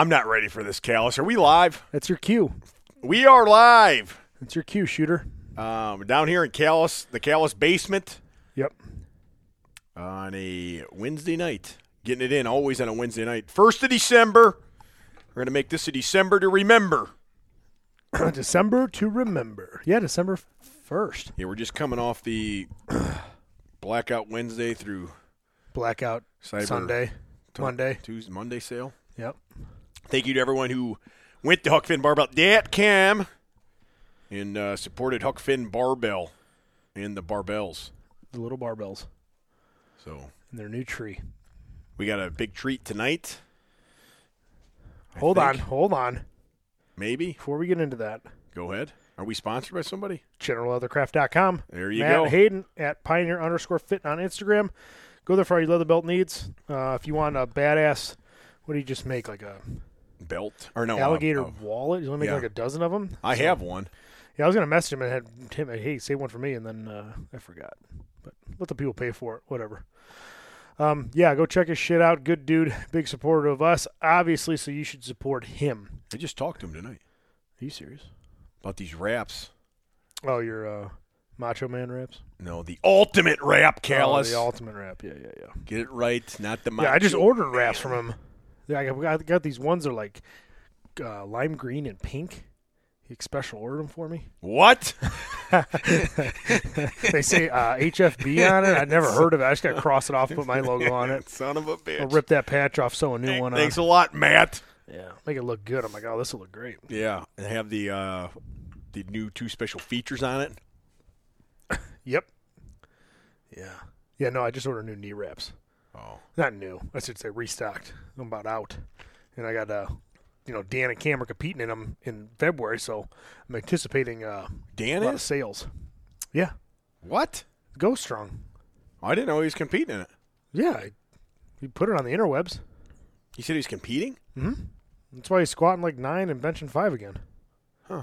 I'm not ready for this, Callus. Are we live? That's your cue. We are live. That's your cue, shooter. Um, down here in Callus, the Callus basement, Yep. on a Wednesday night. Getting it in always on a Wednesday night. First of December. We're gonna make this a December to remember. December to remember. Yeah, December first. Yeah, we're just coming off the blackout Wednesday through Blackout Cyber Sunday, Monday. Tuesday, Monday sale. Yep. Thank you to everyone who went to HuckFinnBarbell.com and uh, supported Huck Finn Barbell and the Barbells. The little barbells So in their new tree. we got a big treat tonight. I Hold on, hold on. Maybe. Before we get into that, Go ahead. Are we sponsored by somebody? generalleathercraft.com. There you Matt go. Hayden at Pioneer underscore fit on Instagram. Go there for all your leather belt needs. Uh, if you want a badass, what do you just make? Like a Belt or no? alligator uh, wallet? You want to make yeah. like a dozen of them? I have one. Yeah, I was gonna message him and had him, hey, say one for me, and then uh, I forgot. But let the people pay for it, whatever. Um, yeah, go check his shit out. Good dude, big supporter of us, obviously. So you should support him. I just talked to him tonight Are you serious? about these raps? Oh, your uh, Macho Man raps. No, the ultimate wrap, Oh, Callus. the ultimate rap. Yeah, yeah, yeah. Get it right, not the. Yeah, I just ordered wraps man. from him. I got, I got these ones that are like uh, lime green and pink. He special ordered them for me. What? They say uh, HFB on it. I'd never heard of it. I just got to cross it off, put my logo on it. Son of a bitch. I'll rip that patch off, sew a new Hey, one on. Thanks a lot, Matt. Yeah, make it look good. I'm like, oh, this will look great. Yeah, and have the uh, the new two special features on it. Yep. Yeah. Yeah. No, I just ordered new knee wraps. Oh, Not new. I should say restocked. I'm about out, and I got uh, you know, Dan and Cam are competing in them in February, so I'm anticipating uh, Dan a lot of sales. Yeah. what? Go strong. I didn't know he was competing in it. Yeah. I, you put it on the interwebs. He said he's competing. Hmm That's why he's squatting like nine and benching five again. Huh.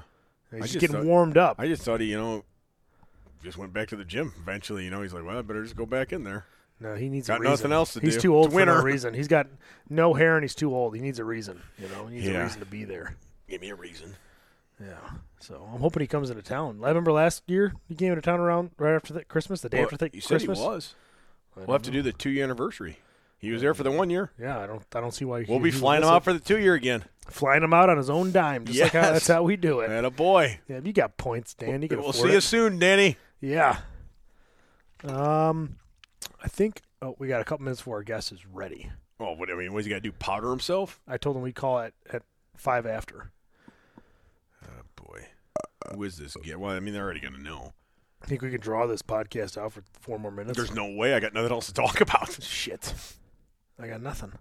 He's I just, just getting thought- warmed up. I just thought he, you know, just went back to the gym. Eventually, you know, he's like, well, I better just go back in there. No, he needs Got a reason. nothing else to he's do. too old It's for no reason. He's got no hair and he's too old. He needs a reason. You know, he needs a reason to be there. Give me a reason. Yeah. So I'm hoping he comes into town. I remember last year he came into town around right after the Christmas, the day Well, after the you said he was. We'll have to don't the two year anniversary. He was there for the one year. Yeah, I don't. I don't see why. We'll he, be he flying him would out for the two year again. flying him out on his own dime. Just like how, Yes. that's how we do it. And a boy. Yeah, you got points, Dan. You can We'll see it. you soon, Danny. Yeah. Um, I think. Oh, we got a couple minutes before our guest is ready. Oh, what I mean, what's he got to do? Powder himself? I told him we'd call it at five after. Oh boy, who is this guy? Well, I mean, they're already gonna know. I think we can draw this podcast out for four more minutes. There's no way. I got nothing else to talk about. shit. I got nothing.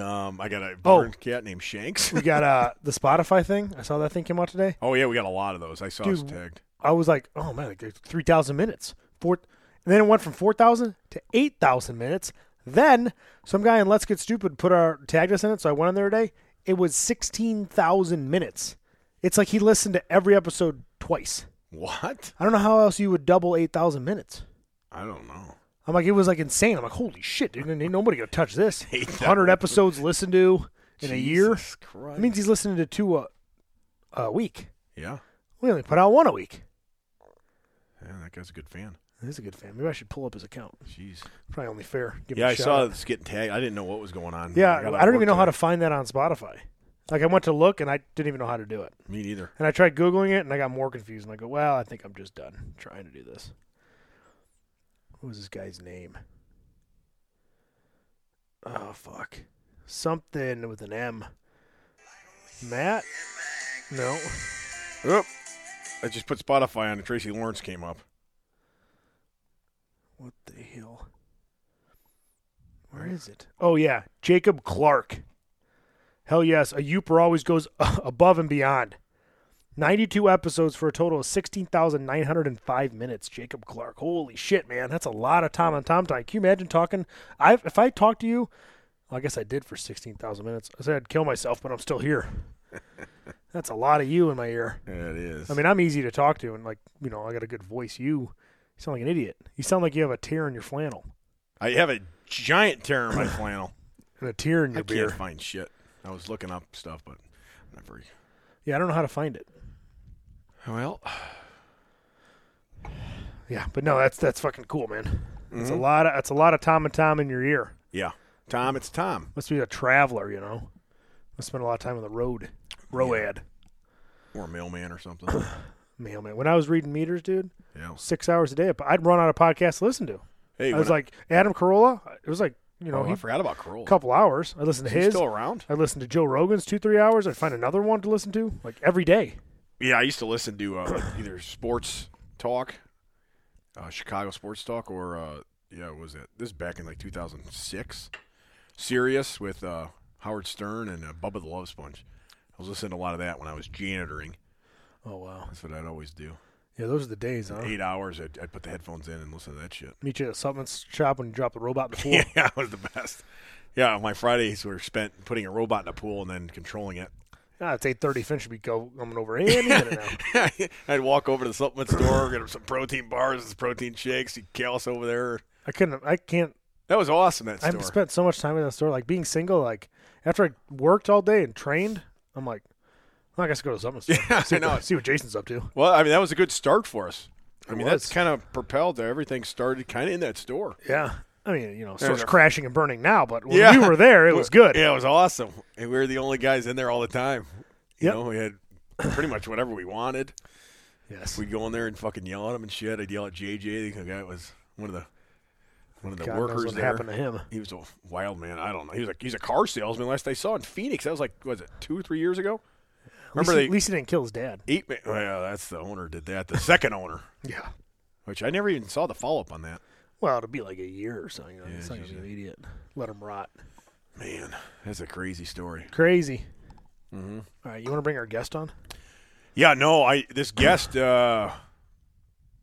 Um, I got a Oh. cat named Shanks. We got uh the Spotify thing. I saw that thing came out today. oh yeah, we got a lot of those. I saw us Dude, tagged. I was like, oh man, like three thousand minutes. Four, and then it went from four thousand to eight thousand minutes. Then some guy in Let's Get Stupid put our tagged us in it, so I went in there today. It was sixteen thousand minutes. It's like he listened to every episode twice. What? I don't know how else you would double eight thousand minutes. I don't know. I'm like, it was like insane. I'm like, holy shit, dude! Ain't nobody gonna touch this. Hate that Hundred one. episodes listened to in a year. Jesus Christ. That means he's listening to two a, a week. yeah. We only put out one a week. Yeah, that guy's a good fan. He's a good fan. Maybe I should pull up his account. Jeez. Probably only fair. Give Yeah, I saw out. this getting tagged. I didn't know what was going on. Yeah, got I don't even know how to find that on Spotify. Like I went to look and I didn't even know how to do it. Me neither. And I tried googling it and I got more confused. And I go, well, I think I'm just done trying to do this. What was this guy's name? Oh fuck, something with an M. Matt? No. Oh, I just put Spotify on and Tracy Lawrence came up. What the hell? Where is it? Oh yeah, Jacob Clark. Hell yes, a Youper always goes above and beyond. 92 episodes for a total of 16,905 minutes. Jacob Clark. Holy shit, man. That's a lot of time on Tom Time. Can you imagine talking? I If I talked to you, well, I guess I did for 16,000 minutes. I said I'd kill myself, but I'm still here. That's a lot of you in my ear. Yeah, it is. I mean, I'm easy to talk to, and like, you know, I got a good voice. You, you sound like an idiot. You sound like you have a tear in your flannel I have a giant tear in my flannel. and a tear in your I your can't find shit. I was looking up stuff, but I'm not very. Yeah, I don't know how to find it. Well, Yeah, but no, that's that's fucking cool, man. It's a Mhm. lot of it's a lot of Tom and Tom in your ear. yeah. Tom, it's Tom. Must be a traveler, you know. Must spend a lot of time on the road. Road Or a mailman or something. mailman. When I was reading meters, dude, yeah. six hours a day, I'd run out of podcasts to listen to. Hey, I was when like Adam Carolla. It was like you know oh, he I forgot about Carolla. a couple hours. I listened to Is he his. still around? I listened to Joe Rogan's two three hours. I'd find another one to listen to like every day. Yeah, I used to listen to uh, either sports talk, uh, Chicago sports talk, or uh, yeah, what was it? This is back in like 2006. Sirius with uh, Howard Stern and uh, Bubba the Love Sponge. I was listening to a lot of that when I was janitoring. Oh wow, That's what I'd always do. yeah, those are the days, huh? Eight hours, I'd, I'd put the headphones in and listen to that shit. Meet you at a supplements shop when you drop the robot in the pool. Yeah, it was the best. Yeah, my Fridays were spent putting a robot in a pool and then controlling it. Ah, it's eight thirty. Finch should be go coming over any minute now. I'd walk over to the supplement store, get him some protein bars, some protein shakes. Kales over there. I couldn't. I can't. That was awesome. That store. I've spent so much time in that store. Like being single. Like after I worked all day and trained, I'm like, well, I guess go to something. Store. Yeah, see I what- know. See what Jason's up to. Well, I mean, that was a good start for us. I It mean, was. that's kind of propelled everything started kind of in that store. Yeah. I mean, you know, store's crashing and burning now, but when Yeah. we were there, it was good. Yeah, it was awesome. And we were the only guys in there all the time. You Yep. know, we had pretty much whatever we wanted. Yes. We'd go in there and fucking yell at him and shit. I'd yell at JJ. The guy was one of the one of the God knows workers what there. happened to him. He was a wild man. I don't know. He was like he's a car salesman. Last I saw in Phoenix, that was like was it two or three years ago? At least, Remember he, they at least he didn't kill his dad. eight. Well, that's the owner did that. The second owner, Yeah. which I never even saw the follow up on that. Well, it'll be like a year or something. You know, Yeah, it's not gonna be an idiot. Let him rot. Man, that's a crazy story. Crazy. Mm-hmm. All right, you want to bring our guest on? Yeah, no, I this guest, uh,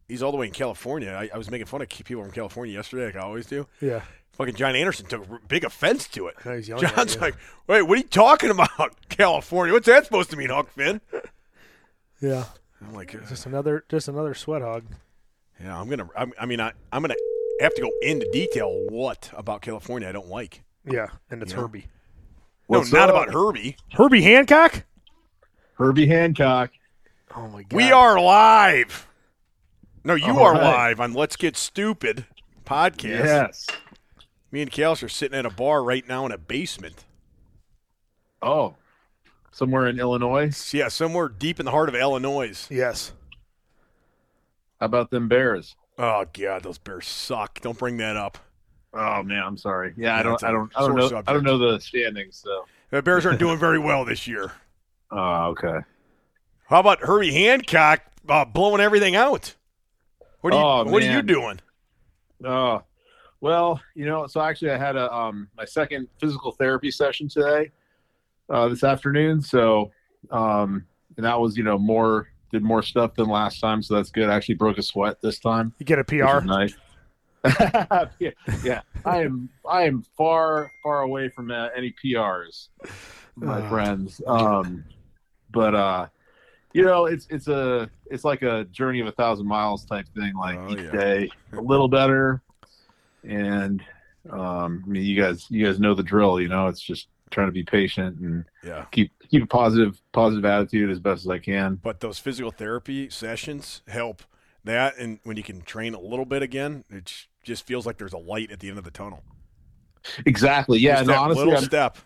he's all the way in California. I, I was making fun of people from California yesterday, like I always do. Yeah. Fucking John Anderson took a big offense to it. I he's yelling at John's you. like, "Wait, what are you talking about, California? What's that supposed to mean, Huck Finn?" Yeah. I'm like, uh, Just another, just another sweat hog. "Yeah, I'm gonna. I'm, I mean, I, I'm gonna have to go into detail what about California I don't like. Yeah, and it's Yeah. Herbie. What's no, not up? about Herbie. Herbie Hancock. Herbie Hancock. Oh my god. We are live. No, you All are right. live on Let's Get Stupid podcast. Yes. Me and Kales are sitting at a bar right now in a basement. Oh, somewhere in Illinois. Yeah, somewhere deep in the heart of Illinois. Yes. How about them Bears? Oh god, those Bears suck. Don't bring that up. Oh man, I'm sorry. Yeah, Yeah, I don't, it's a I don't, I don't know, subject. I don't know the standings. So. The Bears aren't doing very well this year. Oh, okay. How about Herbie Hancock uh, blowing everything out? What are you Oh, What are you doing? Oh, well, you know, so actually, I had a um my second physical therapy session today, uh, this afternoon. So, um, and that was you know more did more stuff than last time, so that's good. I actually broke a sweat this time. You get a PR. nice. yeah, yeah, I am. I am far, far away from uh, any PRs, my Ah. friends. Um, but uh, you know, it's it's a it's like a journey of a thousand miles type thing. Like Oh, each yeah. day, a little better, and um, I mean, you guys, you guys know the drill. You know, it's just trying to be patient and Yeah. keep keep a positive positive attitude as best as I can. But those physical therapy sessions help that, and when you can train a little bit again, it just feels like there's a light at the end of the tunnel. Exactly. Yeah. Just that honestly, little I'm, step.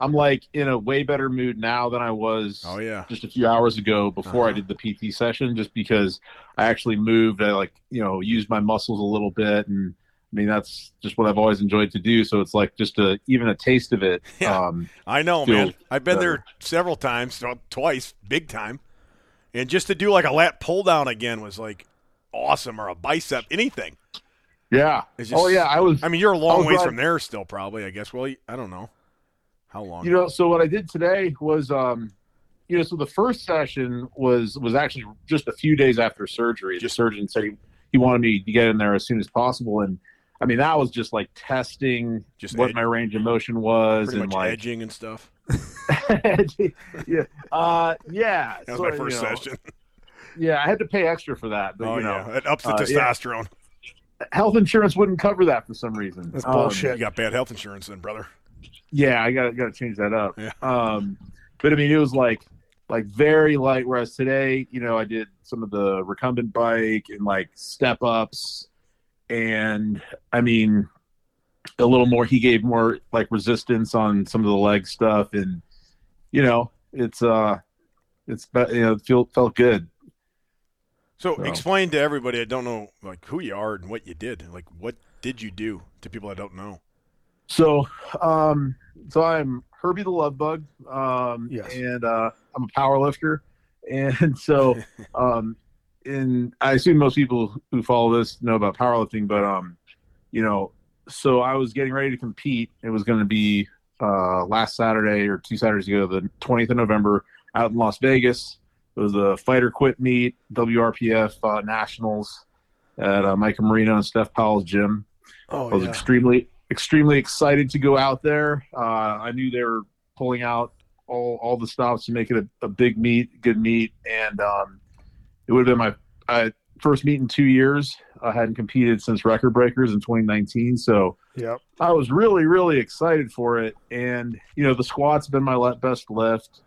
I'm like in a way better mood now than I was Oh yeah. just a few hours ago before I Uh-huh. did the PT session, just because I actually moved. I like, you know, used my muscles a little bit. And I mean, that's just what I've always enjoyed to do. So it's like just a, even a taste of it. Yeah. Um, I know, man. I've been there several times, twice, big time, and just to do like a lat pull down again was like awesome, or a bicep, anything. yeah. It's just- oh yeah. I was, I mean, you're a long ways from there still, probably. I guess. Well, I don't know how long. you know, so what I did today was, um, you know, so the first session was, was actually just a few days after surgery. The surgeon said he, he wanted me to get in there as soon as possible. And I mean, that was just like testing Just what ed- my range of motion was and much like, edging and stuff. yeah, uh, yeah. That was sort my first you know, session. Yeah, I had to pay extra for that, but oh you know, yeah, it ups the uh, yeah. testosterone. health insurance wouldn't cover that for some reason. That's Um. You got bad health insurance, then, brother. Yeah, I got got to change that up. Yeah. Um, but I mean, it was like like very light. Whereas today, you know, I did some of the recumbent bike and like step ups, and I mean, a little more. He gave more like resistance on some of the leg stuff, and you know, it's uh, it's be- you know, it feel felt good. So So- explain to everybody I don't know like who you are and what you did. Like what did you do to people I don't know? So, um, so I'm Herbie the Love Bug, um, Yes. and uh, I'm a power lifter, and so, um, and I assume most people who follow this know about powerlifting, but um, you know, so I was getting ready to compete. It was going to be uh, last Saturday or two Saturdays ago, the 20th of November, out in Las Vegas. It was a fighter quit meet, WRPF uh, Nationals at uh, Micah Marino and Steph Powell's gym. Oh I was yeah. extremely extremely excited to go out there. Uh, I knew they were pulling out all, all the stops to make it a, a big meet, good meet, and um, it would have been my uh, first meet in two years. I hadn't competed since Record Breakers in 2019, so Yep. I was really really excited for it. And you know, the squat's been my best lift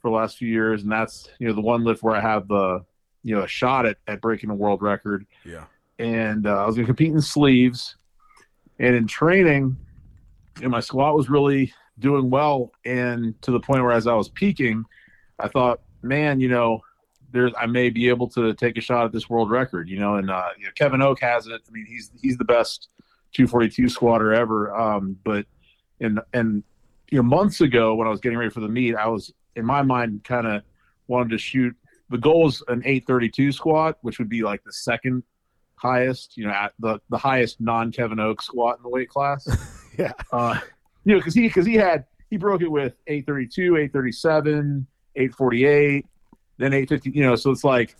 for the last few years, and that's you know the one lift where I have the you know a shot at, at breaking a world record Yeah. and uh, I was going to compete in sleeves. And in training, and my squat was really doing well, and to the point where as I was peaking, I thought, man, you know, there's I may be able to take a shot at this world record, you know. And uh, you know, Kevin Oak has it. I mean, he's he's the best 242 squatter ever. Um, but and and you know, months ago when I was getting ready for the meet, I was in my mind kind of wanted to shoot. The goal is an 832 squat, which would be like the second highest, you know, at the the highest non Kevin Oak squat in the weight class. Yeah. Uh, you know, because he because he had he broke it with 832, 837, 848, then 850. You know, so it's like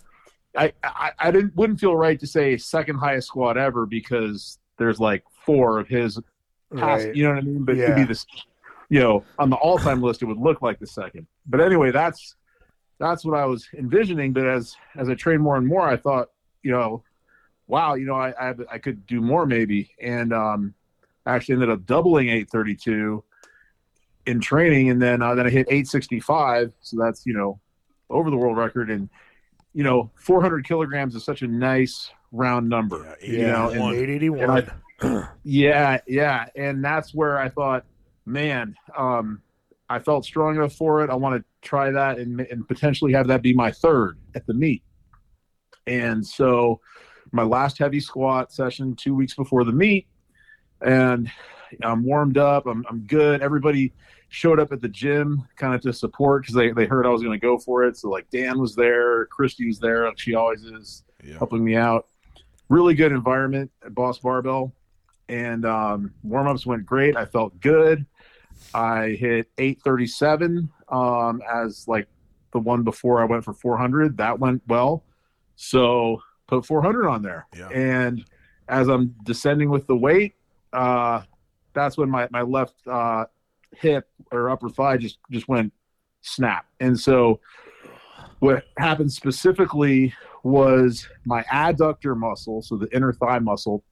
I I, I didn't wouldn't feel right to say second highest squat ever because there's like four of his past. Right. You know what I mean? But it Yeah. could be this. You know, on the all time list, it would look like the second. But anyway, that's that's what I was envisioning. But as as I trained more and more, I thought, you know, wow, you know, I I, I could do more maybe, and um, I actually ended up doubling 832 in training, and then uh, then I hit 865, so that's you know over the world record, and you know 400 kilograms is such a nice round number. Yeah, you know, Yeah. and- Eight eighty and. I- yeah, yeah, and that's where I thought, man, um, I felt strong enough for it. I want to try that and, and potentially have that be my third at the meet. And so, my last heavy squat session two weeks before the meet, and I'm warmed up. I'm I'm good. Everybody showed up at the gym kind of to support because they, they heard I was going to go for it. So like Dan was there, Christy was there, like she always is Yeah. helping me out. Really good environment at Boss Barbell, and um, warm ups went great. I felt good. I hit 837 um, as like the one before I went for 400. That went well, so put 400 on there. Yeah. And as I'm descending with the weight, uh, that's when my my left uh, hip or upper thigh just just went snap. And so what happened specifically was my adductor muscle, so the inner thigh muscle,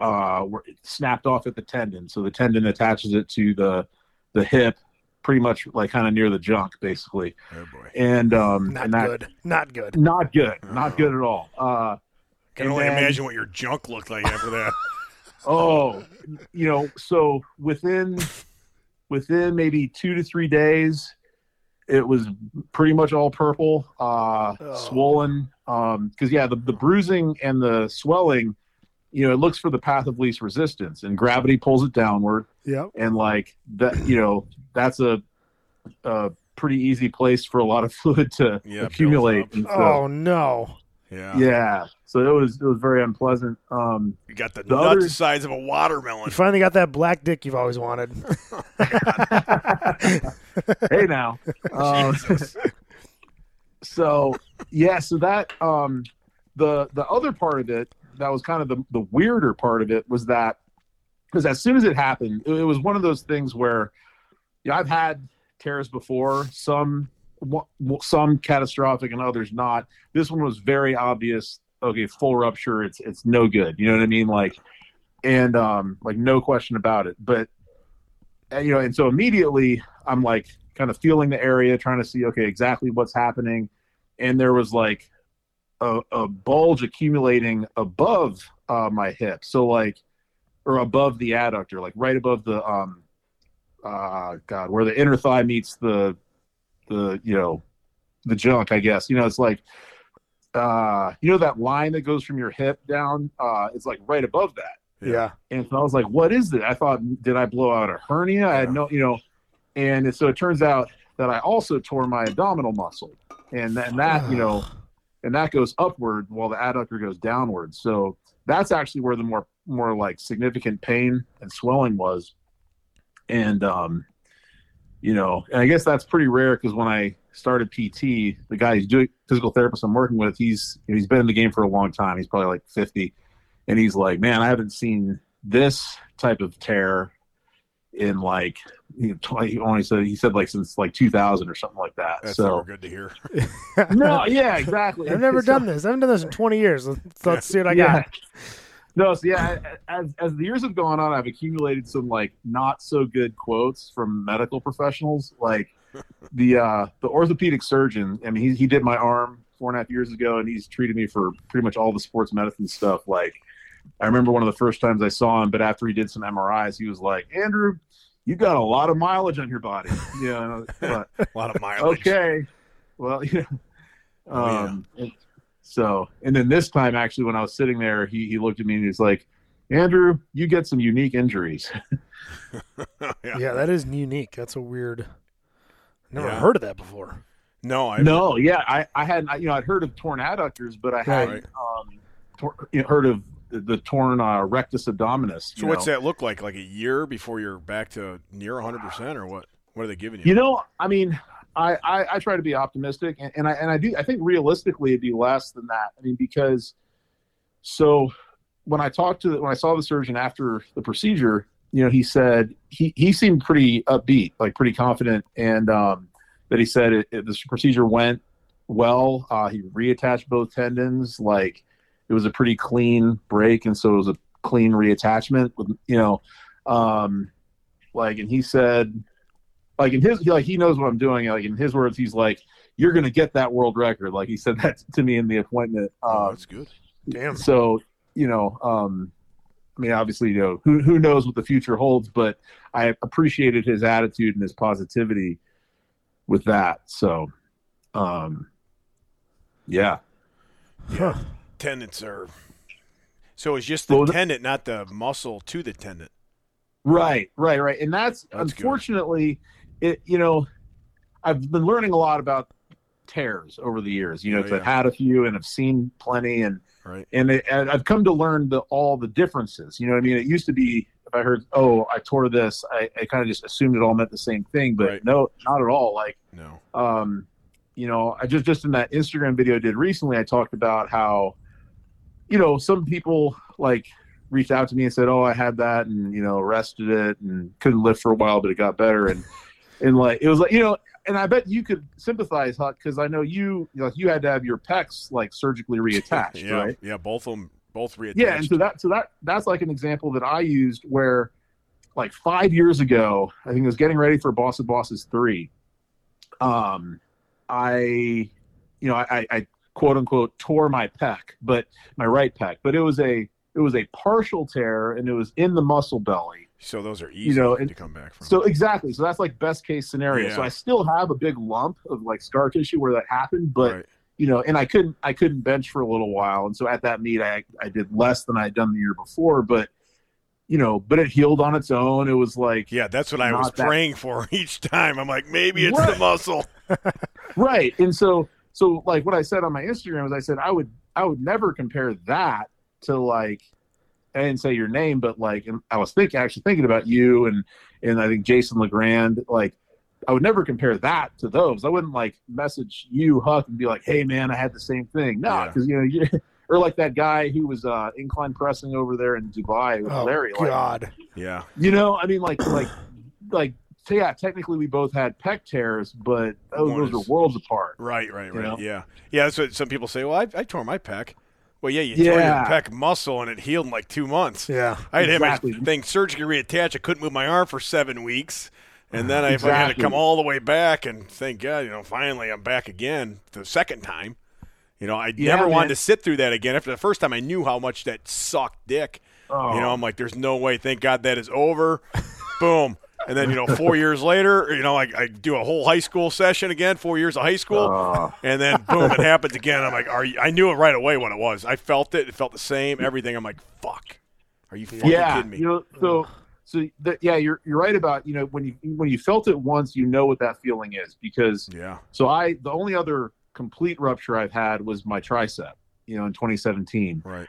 uh, where it snapped off at the tendon. So the tendon attaches it to the the hip, pretty much like kind of near the junk, basically. Oh boy. And um, Not and that, good. Not good. Not good. Not good at all. Uh, Can and only then- imagine what your junk looked like after that. Oh, you know, so within within maybe two to three days, it was pretty much all purple, uh, Oh. swollen. Um, because yeah, the the bruising and the swelling, you know, it looks for the path of least resistance, and gravity pulls it downward, Yeah, and like that, you know, that's a a pretty easy place for a lot of fluid to Yeah, accumulate. so, Oh no. Yeah. yeah, so it was it was very unpleasant. Um, You got the, The nuts other- the size of a watermelon. You finally got that black dick you've always wanted. hey now. Um, Jesus. so yeah, so that um the the other part of it that was kind of the the weirder part of it was that because as soon as it happened, it, it was one of those things where you know, I've had tears before, some wa- some catastrophic and others not. This one was very obvious. Okay, full rupture. It's it's no good. You know what I mean? Like, and um, like no question about it. But you know, and so immediately I'm like kind of feeling the area, trying to see okay exactly what's happening, and there was like a, a bulge accumulating above uh, my hip, so like or above the adductor, like right above the um, uh, God, where the inner thigh meets the the you know the junk, I guess. You know, it's like uh, you know that line that goes from your hip down. Uh, it's like right above that. Yeah. And so I was like, what is it? I thought, did I blow out a hernia? I had no, you know, and so it turns out that I also tore my abdominal muscle. And, and that, you know, and that goes upward while the adductor goes downward. So that's actually where the more, more like significant pain and swelling was. And, um, you know, and I guess that's pretty rare because when I started PT, the guy who's doing physical therapist I'm working with, he's he's been in the game for a long time. He's probably like 50, and he's like, "Man, I haven't seen this type of tear in like you know, 20, he only said he said like since like 2000 or something like that." That's so good to hear. no, yeah, exactly. I've never So- done this. I haven't done this in 20 years. Let's, let's see what I yeah. got. No, so yeah, as as the years have gone on, I've accumulated some like not so good quotes from medical professionals. Like the uh the orthopedic surgeon, I mean, he he did my arm four and a half years ago, and he's treated me for pretty much all the sports medicine stuff. Like I remember one of the first times I saw him, but after he did some MRIs, he was like, Andrew, you got a lot of mileage on your body. Yeah, and I was- but A lot of mileage. okay. Well, yeah. Oh, yeah. Um, and so, and then this time, actually, when I was sitting there, he, he looked at me and he's like, Andrew, you get some unique injuries. yeah. Yeah, that is unique. That's a weird. Never Yeah. heard of that before. No, I no, yeah, I, I hadn't, you know, I'd heard of torn adductors, but I hadn't Right. um, tor- you know, heard of the, the torn uh, rectus abdominis. So you what's know? that look like? Like a year before you're back to near 100% or what? What are they giving you? You know, I mean, I, I, I try to be optimistic, and, and I and I do. I think realistically, it'd be less than that. I mean, because so when I talked to the, when I saw the surgeon after the procedure, you know, he said he he seemed pretty upbeat, like pretty confident, and um, that he said it, it, this procedure went well. Uh, he reattached both tendons, like it was a pretty clean break, and so it was a clean reattachment. With you know, um, like, and he said like in his like he knows what I'm doing. Like in his words, he's like, "You're gonna get that world record." Like he said that to me in the appointment. oh, Um, that's good. Damn. so you know, um, I mean, obviously, you know, who who knows what the future holds, but I appreciated his attitude and his positivity with that. So, um, yeah, Huh. Tendons are. So it's just the the- tendon, not the muscle to the tendon. right, right, right, and that's, That's unfortunately, it. You know, I've been learning a lot about tears over the years. You know, Oh, yeah. I've had a few and I've seen plenty, and Right. and, it, and I've come to learn the, all the differences. You know what I mean? It used to be if I heard, oh, I tore this, I, I kind of just assumed it all meant the same thing, but Right. no, not at all. Like, No. um, you know, I just just in that Instagram video I did recently, I talked about how, you know, some people like reached out to me and said, oh, I had that, and you know, rested it and couldn't lift for a while, but it got better, and and like it was like you know. And I bet you could sympathize, Huck, because I know you, you know, you had to have your pecs like surgically reattached, yeah. right? Yeah. Both of them. both reattached. Yeah, and so that so that that's like an example that I used where like five years ago, I think I was getting ready for Boss of Bosses three. Um I you know, I, I quote unquote tore my pec, but my right pec, but it was a it was a partial tear and it was in the muscle belly. So those are easy know, to come back from. So exactly. So that's like best case scenario. So I still have a big lump of like scar tissue where that happened, but Right. you know, and I couldn't I couldn't bench for a little while, and so at that meet I I did less than I'd done the year before, but you know, but it healed on its own. It was like yeah, that's what I was that- praying for each time. I'm like, maybe it's the muscle. right, and so so like what I said on my Instagram was I said I would I would never compare that to like I didn't say your name, but like and I was thinking actually thinking about you and and I think Jason Legrand like. I would never compare that to those. I wouldn't like message you, Huck, and be like, "Hey, man, I had the same thing." No, Yeah. because you know, you, or like that guy who was uh, incline pressing over there in Dubai with Oh Larry. Like, God. Yeah, You know, I mean, like, like, like, so yeah, technically we both had pec tears, but those, One those are worlds apart. right, right, right. know? Yeah, yeah. That's what some people say. Well, I, I tore my pec. Well, yeah, you tore your pec muscle and it healed in like two months. Yeah. I had Exactly. had my thing surgically reattached. I couldn't move my arm for seven weeks. And then I had to come all the way back, and thank God, you know, finally I'm back again the second time. You know, I Yeah, never wanted to sit through that again. After the first time, I knew how much that sucked dick. Oh. You know, oh. I'm like, there's no way. Thank God that is over. Boom. And then, you know, four years later, you know, I, I do a whole high school session again, four years of high school. Oh. And then, boom, it happens again. I'm like, are you, I knew it right away what it was. I felt it. It felt the same, everything. I'm like, fuck. Are you fucking yeah, kidding me? you know, so so that, yeah, you're you're right about you know when you when you felt it once, you know what that feeling is because yeah. so I the only other complete rupture I've had was my tricep, you know, in 2017. Right.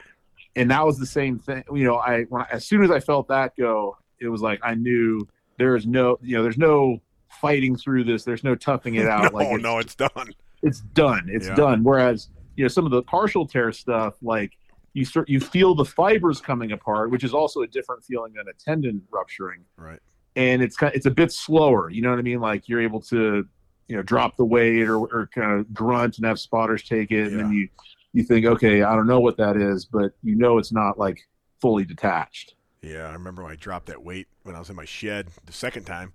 and that was the same thing. You know, I when I, as soon as I felt that go, it was like I knew there is no, you know, there's no fighting through this. There's no toughing it out. no, like it's, no, it's done. it's done. It's Yeah. done. Whereas you know some of the partial tear stuff, like you start you feel the fibers coming apart, which is also a different feeling than a tendon rupturing, Right. and it's kind of, it's a bit slower. You know what I mean? Like you're able to you know drop the weight or, or kind of grunt and have spotters take it, and then you you think, okay, I don't know what that is, but you know it's not like fully detached. Yeah, I remember when I dropped that weight when I was in my shed the second time,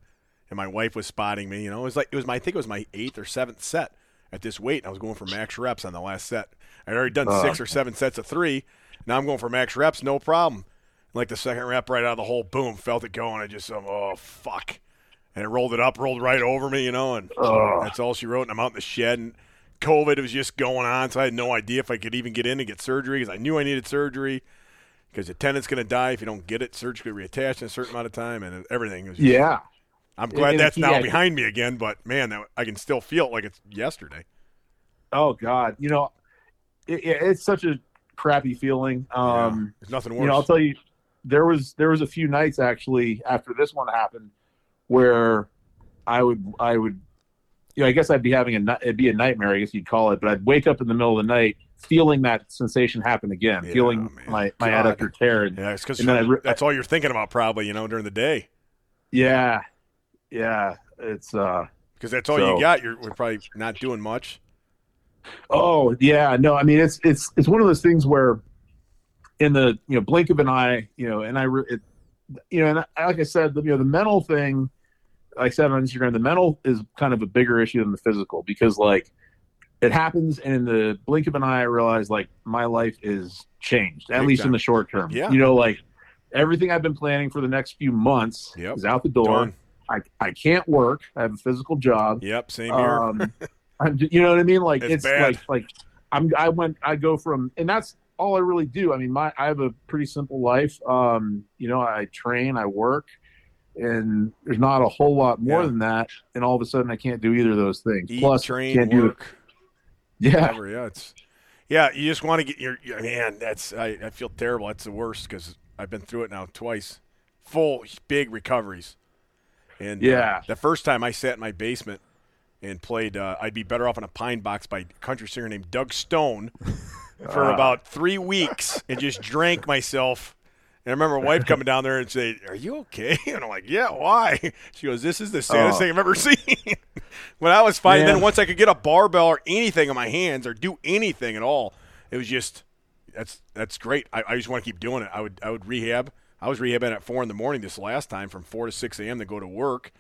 and my wife was spotting me. You know, it was like it was my I think it was my eighth or seventh set at this weight. And I was going for max reps on the last set. I'd already done Uh. six or seven sets of three. Now I'm going for max reps, no problem. Like the second rep, right out of the hole, boom, felt it going. I just, um, oh fuck, and it rolled it up, rolled right over me, you know, and Ugh. that's all she wrote. And I'm out in the shed, and COVID was just going on, so I had no idea if I could even get in and get surgery because I knew I needed surgery because the tendon's going to die if you don't get it surgically reattached in a certain amount of time, and everything. Just, Yeah. I'm glad and that's now yeah. behind me again. But man, that, I can still feel it like it's yesterday. Oh God. You know, it, it- it's such a crappy feeling. Um, There's nothing worse. you know, I'll tell you, there was there was a few nights actually after this one happened where I would I would, you know, I guess I'd be having a it'd be a nightmare, I guess you'd call it, but I'd wake up in the middle of the night feeling that sensation happen again, Yeah, feeling man. my my God. adductor tear. And, yeah, it's because and then I re- that's all you're thinking about probably. You know, during the day yeah, yeah, it's uh. because that's all So- you got. You're we're probably not doing much. Oh yeah, no, I mean it's it's it's one of those things where, in the you know blink of an eye, you know, and I, re- it, you know, and I, like I said, the, you know, the mental thing, like I said on Instagram, the mental is kind of a bigger issue than the physical because like it happens, and in the blink of an eye, I realize like my life is changed, at Big least in the short term. Yeah. you know, like everything I've been planning for the next few months Yep. is out the door. I I can't work. I have a physical job. Yep, same here. Um, I'm, you know what I mean? Like It's it's, like like I'm I went I go from and that's all I really do. I mean, my I have a pretty simple life. Um, you know, I train, I work, and there's not a whole lot more Yeah. than that. And all of a sudden, I can't do either of those things. Eat, Plus, train, can't do work. Yeah, whatever. Yeah, it's yeah. You just want to get your your- man. That's I, I feel terrible. That's the worst because I've been through it now twice. Full big recoveries, and uh, Yeah. the first time I sat in my basement and played, uh, I'd be better off in a pine box by a country singer named Doug Stone for Ah. about three weeks and just drank myself. And I remember my wife coming down there and say, "Are you okay?" And I'm like, "Yeah, why?" She goes, "This is the saddest Oh. thing I've ever seen." When I was fighting, Yeah. then once I could get a barbell or anything in my hands or do anything at all, it was just that's that's great. I, I just want to keep doing it. I would I would rehab. I was rehabbing at four in the morning this last time from four to six a.m. to go to work,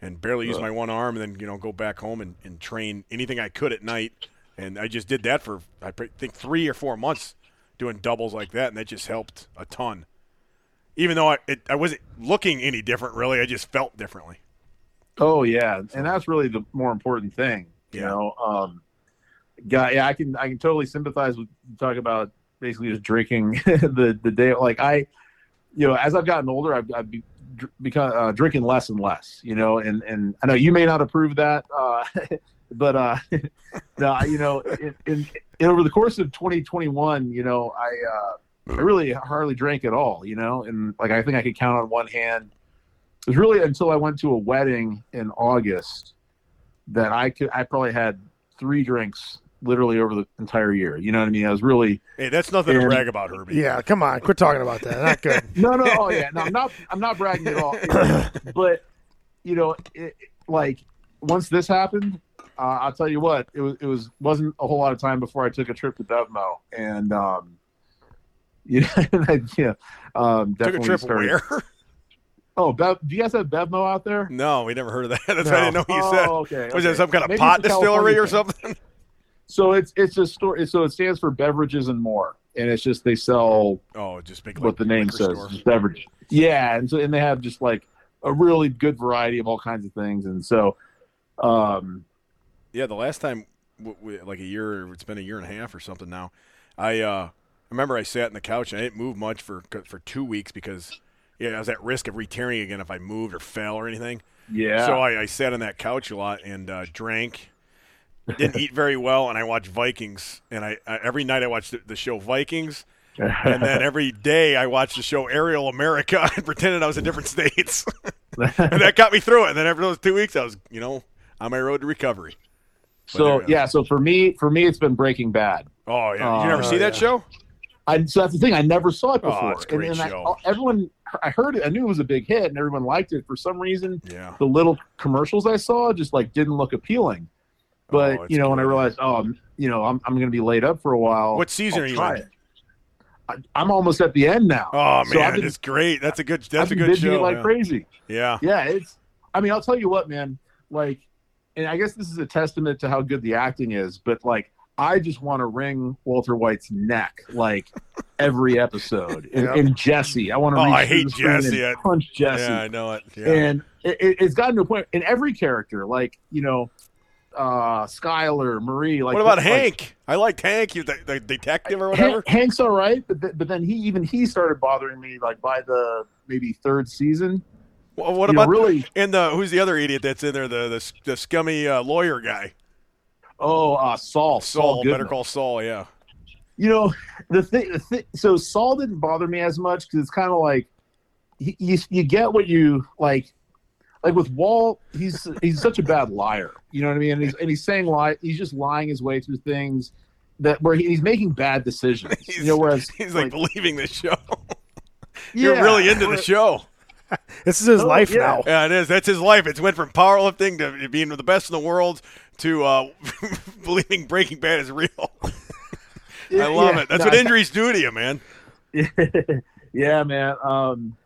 and barely use my one arm, and then you know go back home and, and train anything I could at night. And I just did that for I think three or four months, doing doubles like that, and that just helped a ton. Even though I it, I wasn't looking any different, really, I just felt differently. Oh yeah, and that's really the more important thing. You Yeah. know, um, guy, yeah, I can I can totally sympathize with talk about basically just drinking the the day. Like I, you know, as I've gotten older, I've, I've be, dr- become uh, drinking less and less. You know, and and I know you may not approve that, uh, but uh, no, you know, in, in, in over the course of 2021, you know, I uh, I really hardly drank at all. You know, and like I think I could count on one hand it was really until I went to a wedding in August that I could I probably had three drinks literally over the entire year. You know what I mean? I was really Hey, that's nothing to And- brag about, Herbie. Yeah, come on, quit talking about that. Not good. no no oh yeah no I'm not I'm not bragging at all. but you know it, like once this happened, uh, I'll tell you what it was it was wasn't a whole lot of time before I took a trip to Bevmo and um you know yeah um Took a definitely trip started- where? Oh Bev, do you guys have Bevmo out there? no, we never heard of that. That's why I didn't know what you Oh, said. okay, Was okay. it some kind of Maybe pot distillery or something? So it's it's a store. So it stands for beverages and more, and it's just they sell Oh, just big. what the name says, beverage. Yeah, and so and they have just like a really good variety of all kinds of things, and so, um, Yeah, the last time, like a year, it's been a year and a half or something now. I uh, remember I sat on the couch and I didn't move much for for two weeks because yeah, I was at risk of re-tearing again if I moved or fell or anything. yeah. So I, I sat on that couch a lot and uh, drank. Didn't eat very well, and I watched Vikings. And I, I every night I watched the, the show Vikings, and then every day I watched the show Aerial America and pretended I was in different states, and that got me through it. And then after those two weeks, I was you know on my road to recovery. so there- yeah. So for me, for me, it's been Breaking Bad. Oh yeah, Oh, you never oh, see that yeah. show? I, so that's the thing. I never saw it Oh, before. a great and, and. I, everyone, I heard it. I knew it was a big hit, and everyone liked it. For some reason, Yeah. the little commercials I saw just like didn't look appealing. Oh, but Oh, you know, when I realized, oh, I'm- you know, I'm I'm going to be laid up for a while. What season I'll are you in? I, I'm almost at the end now. Oh So man, been- it's great. That's a good. That's I've a been good binging it show. like yeah. crazy. yeah. Yeah, it's. I mean, I'll tell you what, man. Like, and I guess this is a testament to how good the acting is. But like, I just want to wring Walter White's neck like every episode. And, Yep. and Jesse, I want to. Oh, I hate Jesse. I- punch Jesse. Yeah, I know it. Yeah. And it, it, it's gotten to a point in every character, like you know, uh Skyler, Marie. Like what about like, Hank? I liked Hank. you the, the detective or whatever. Hank's all right, but th- but then he even he started bothering me like by the maybe third season. Well, what You know, about really? and the who's the other idiot that's in there? The the, the scummy uh, lawyer guy. Oh, uh, Saul. Saul. Goodman. Better call Saul. Yeah. you know the thing, the thing so saul didn't bother me as much because it's kind of like he, you, you get what you like like with walt he's he's such a bad liar you know what i mean and he's, and he's saying lie he's just lying his way through things that where he, he's making bad decisions He's, you know whereas he's like, believing the show. You're really into the show. This is his Oh, life yeah. now. Yeah, it is. That's his life. It's went from powerlifting to being the best in the world to uh, believing Breaking Bad is real. I love yeah. it. That's No, what injuries do to you, man. yeah man um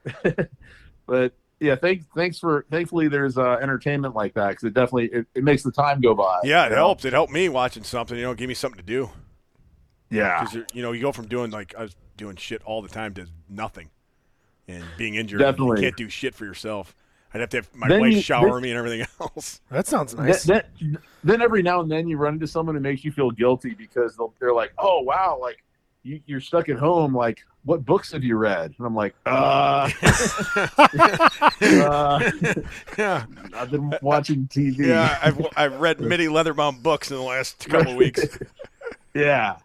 but yeah thanks thanks for thankfully there's uh entertainment like that because it definitely it, it makes the time go by Yeah, it know? helps. It helped me watching something. You know, give me something to do. yeah Because you know, you go from doing like I was doing shit all the time to nothing, and being injured. Definitely. you can't do shit for yourself. I'd have to have my Then wife you- shower then- me and everything else. That sounds nice. Then, then every now and then you run into someone who makes you feel guilty because they'll, they're like, "Oh wow, like you, you're stuck at home. Like, what books have you read?" And I'm like, "Uh, uh yeah, I've been watching TV." yeah. I've I've read Mitty Leatherbaum books in the last couple of weeks. yeah.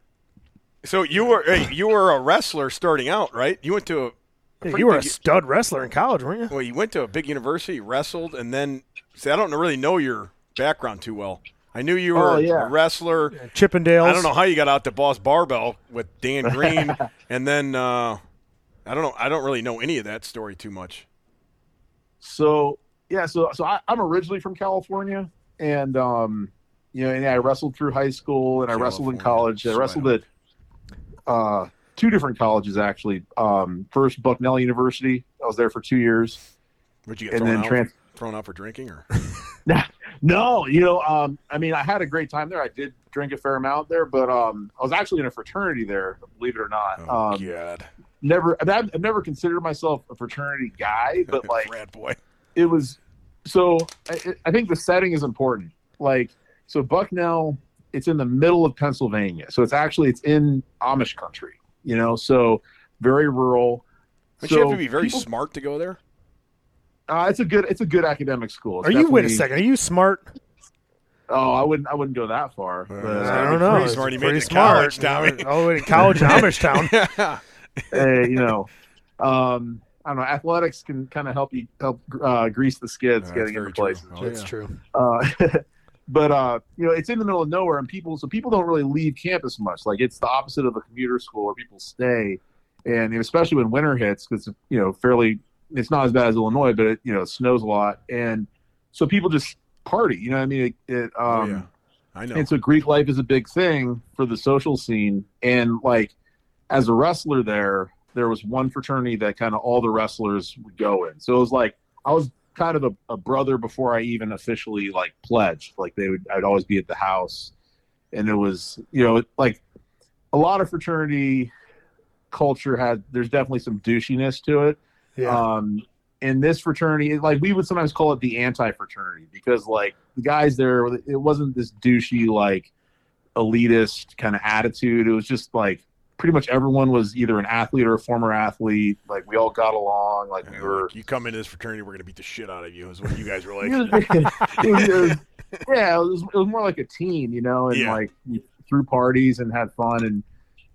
So you were hey, you were a wrestler starting out, right? You went to a Yeah, you were a stud wrestler in college, weren't you? well, you went to a big university, wrestled, and then see, I don't really know your background too well. I knew you were Oh, yeah. a wrestler. Chippendales. I don't know how you got out to Boss Barbell with Dan Green, and then uh, I don't know. I don't really know any of that story too much. So yeah, so so I, I'm originally from California, and um, you know, and I wrestled through high school, and I wrestled in college. I wrestled at uh, two different colleges actually. Um, first Bucknell University. I was there for two years, Would you get and thrown then out? trans. thrown out for drinking or? No, you know, um, I mean, I had a great time there. I did drink a fair amount there, but um, I was actually in a fraternity there, believe it or not. Oh um, God, never, I've, I've never considered myself a fraternity guy, but like frat boy. it was. So I, I think the setting is important. Like, so Bucknell, it's in the middle of Pennsylvania, so it's actually it's in Amish country. You know, so very rural. But so you have to be very people- smart to go there. Uh, it's a good, it's a good academic school. It's Are you wait a second? Are you smart? Oh, I wouldn't, I wouldn't go that far. Uh, but, I don't know. pretty smart. He made it to smart. college, Tommy. Oh, in college, in Amish town. yeah. hey, you know, um, I don't know. Athletics can kind of help you help uh, grease the skids That's getting very into true. places. Oh, That's yeah. true. Uh, but uh, you know, it's in the middle of nowhere, and people so people don't really leave campus much. Like it's the opposite of a commuter school where people stay, and especially when winter hits, because you know, fairly it's not as bad as Illinois, but it you know it snows a lot, and so people just party. You know, what I mean, it, it um, oh, yeah. I know. and so Greek life is a big thing for the social scene. And like as a wrestler there, there was one fraternity that kind of all the wrestlers would go in. So it was like I was kind of a, a brother before I even officially like pledged. Like they would I'd always be at the house. And it was, you know, like a lot of fraternity culture had there's definitely some douchiness to it. Yeah. Um, in this fraternity, like we would sometimes call it the anti-fraternity because like the guys there, it wasn't this douchey like elitist kind of attitude. It was just like pretty much everyone was either an athlete or a former athlete. Like we all got along. Like we were. you come into this fraternity, we're gonna beat the shit out of you. Is what you guys were like. it was- it was- yeah, it was, it was more like a team, you know, and Yeah. like we threw parties and had fun and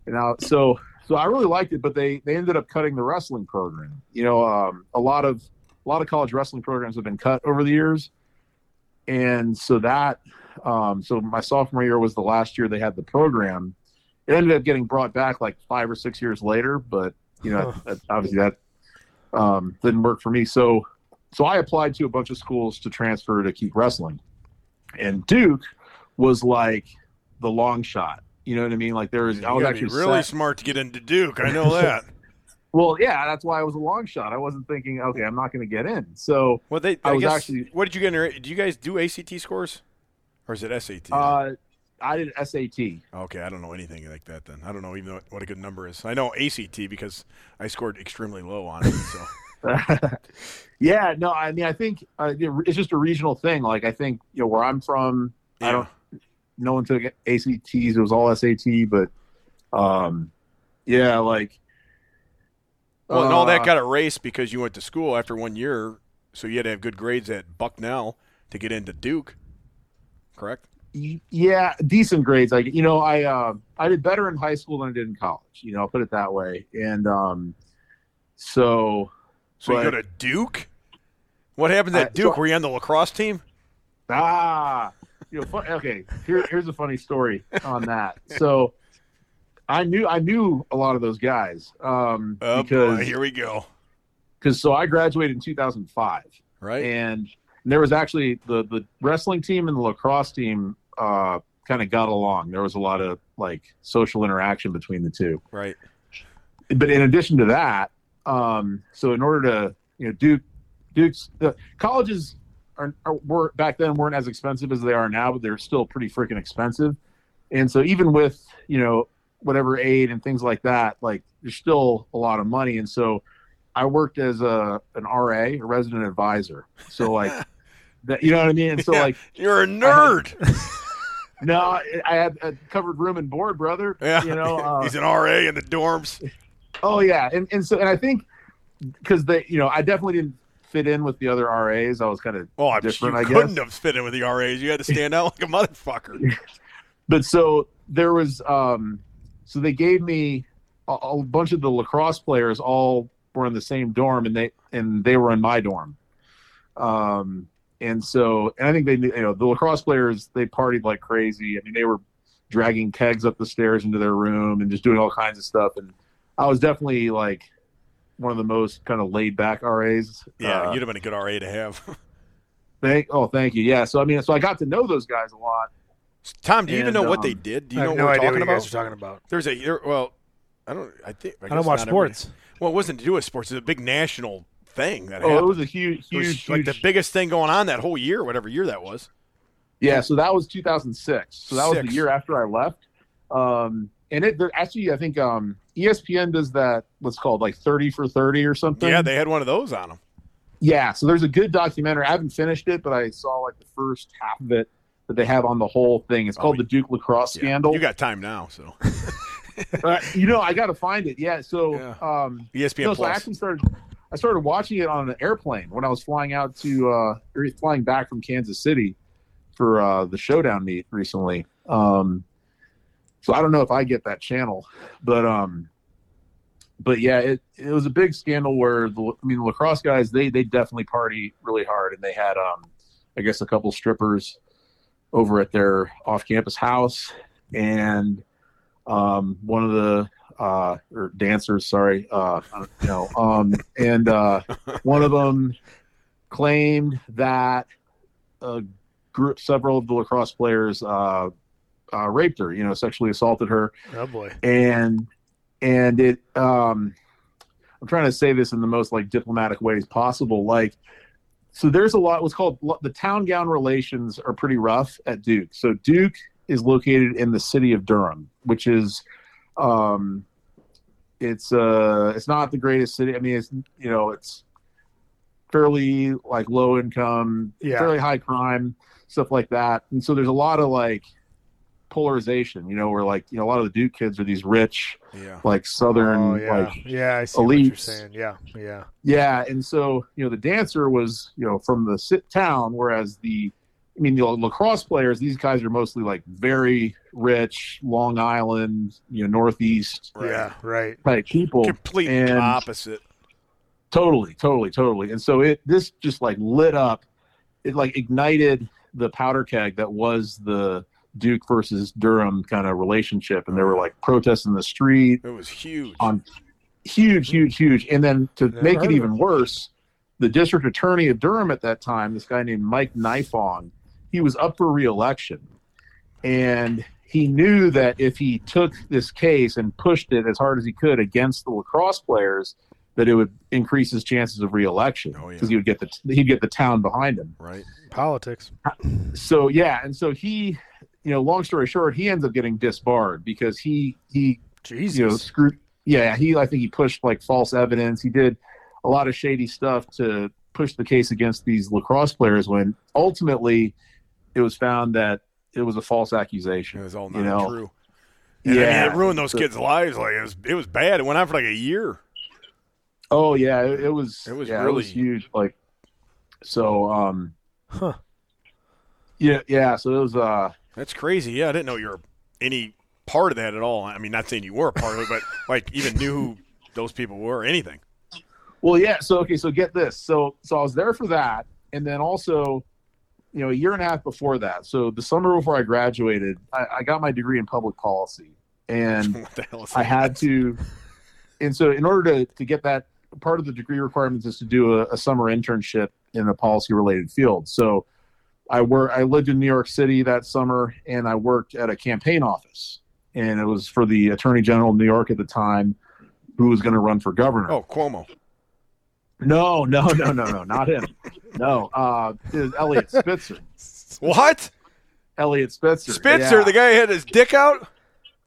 and out. So so I really liked it, but they they ended up cutting the wrestling program. You know, um, a lot of a lot of college wrestling programs have been cut over the years, and so that um, so my sophomore year was the last year they had the program. It ended up getting brought back like five or six years later, but you know, Huh. that- obviously that um, didn't work for me. So so I applied to a bunch of schools to transfer to keep wrestling, and Duke was like the long shot. You know what I mean? Like there was, You I was actually really set- smart to get into Duke. I know that. well, yeah, that's why I was a long shot. I wasn't thinking, okay, I'm not going to get in. So Well, they. I I, was guess, actually- What did you get? In, your- do you guys do ACT scores, or is it SAT? uh, I did SAT. okay, I don't know anything like that. Then I don't know even what, a good number is. I know ACT because I scored extremely low on it. So yeah, no, I mean, I think uh, it's just a regional thing. Like I think you know where I'm from, I don't. No one took ACTs. It was all SAT, but um, yeah, like. Well, and all that uh, got erased because you went to school after one year, so you had to have good grades at Bucknell to get into Duke. Correct. Yeah decent grades like you know i uh i did better in high school than i did in college you know i'll put it that way and um so So you But- go to Duke. What happened I- at Duke? so- Were you on the lacrosse team? ah you know fun, okay here, here's a funny story on that so i knew i knew a lot of those guys um Oh because boy, here we go. because so i graduated in 2005 Right. and there was actually the the wrestling team and the lacrosse team uh kind of got along there was a lot of like social interaction between the two right. but in addition to that, um, so in order to you know Duke, Duke's the colleges are, are were back then weren't as expensive as they are now, but they're still pretty freaking expensive. And so even with you know whatever aid and things like that, like there's still a lot of money. And so I worked as a an RA, a resident advisor. So like that, you know what I mean? And so Yeah. like You're a nerd. no, I had a covered room and board, brother. yeah. You know, uh, he's an RA in the dorms. Oh yeah, and and so and I think because they, you know, I definitely didn't fit in with the other RAs. I was kind of, Oh, I'm Different, you I couldn't guess. have fit in with the RAs. You had to stand out like a motherfucker. but so there was, um so they gave me a, a bunch of the lacrosse players all were in the same dorm, and they and they were in my dorm. Um, and so and I think they, you know, the lacrosse players they partied like crazy. I mean, they were dragging kegs up the stairs into their room and just doing all kinds of stuff. And I was definitely like one of the most kind of laid back RAs. Yeah, Uh, you'd have been a good RA to have. Thank, oh, thank you. Yeah. So I mean, so I got to know those guys a lot. Tom, do you even And, know what they um, did? Do you I know what no we're idea talking what you about? guys are talking about. There's a there, well, I don't. I think I, I don't watch not every- sports. well, it wasn't to do with sports. It's a big national thing that Oh, it was a huge, It was huge, like huge the biggest thing going on that whole year, whatever year that was. Yeah, so that was 2006. So that was the year after I left. Um, and it actually, I think um, ESPN does that. What's called like 30 for 30 or something. Yeah, they had one of those on them. yeah. So there's a good documentary. I haven't finished it, but I saw like the first half of it that they have on the whole thing. It's Oh, called yeah. the Duke lacrosse scandal. You got time now, so Uh, you know, I got to find it. Yeah. So, Yeah. um, ESPN no, so I Plus. actually started. I started watching it on an airplane when I was flying out to, uh, flying back from Kansas City for uh, the Showdown meet recently. Um, so I don't know if I get that channel, but um, but yeah, it it was a big scandal where the I mean the lacrosse guys they they definitely party really hard and they had um, I guess a couple strippers over at their off campus house and um, one of the uh, or dancers, sorry, uh, you know, um, and uh, one of them claimed that a group, several of the lacrosse players, uh, uh, raped her, you know, sexually assaulted her, Oh boy. and and it, um, I'm trying to say this in the most like diplomatic ways possible, like. So there's a lot. What's called the town gown relations are pretty rough at Duke. So Duke is located in the city of Durham, which is um, it's uh, it's not the greatest city. I mean, it's you know, it's fairly like low income, Yeah. fairly high crime, stuff like that. And so there's a lot of like polarization. You know, where like you know a lot of the Duke kids are these rich, Yeah. like southern, oh yeah. like yeah, I see what you're elites. saying. Yeah. Yeah. yeah, and so you know the dancer was you know from the sit town, whereas the I mean the lacrosse players, these guys are mostly like very rich, Long Island, you know, Northeast Right. Yeah. Right. Right, people. Complete and- opposite. Totally, totally, totally. And so it this just like lit up, it like ignited the powder keg that was the Duke versus Durham kind of relationship, and there were like protests in the street, It was huge. on huge, huge, huge. And then to Never make it even it. worse, the district attorney of Durham at that time, this guy named Mike Nifong, he was up for reelection. And he knew that if he took this case and pushed it as hard as he could against the lacrosse players, that it would increase his chances of reelection Oh, yeah. because he would get the he'd get the town behind him right. Politics. so yeah, and so he, you know, long story short, he ends up getting disbarred because he he Jesus. you know screwed. Yeah, he I think he pushed like false evidence. He did a lot of shady stuff to push the case against these lacrosse players. When ultimately it was found that it was a false accusation. It was all You not know, true. And, I yeah. mean, it ruined those kids' lives. Like it was, it was bad. It went on for like a year. Oh yeah, it, it was. It was yeah, it really- was huge. Like so. um Huh. Yeah, yeah. So it was. uh That's crazy. Yeah, I didn't know you were any part of that at all. I mean, not saying you were a part of it, but like even knew who those people were or anything. Well, yeah. So okay, so get this. So so I was there for that, and then also, you know, a year and a half before that. So the summer before I graduated, I, I got my degree in public policy, and what the hell is I had to. And so, in order to to get that, part of the degree requirements is to do a, a summer internship in a policy related field. So, I work. I lived in New York City that summer, and I worked at a campaign office, and it was for the Attorney General of New York at the time, who was going to run for governor. Oh, Cuomo. No, no, no, no, no, not him. No, uh, it was Eliot Spitzer. What? Eliot Spitzer. Spitzer, yeah. the guy who had his dick out?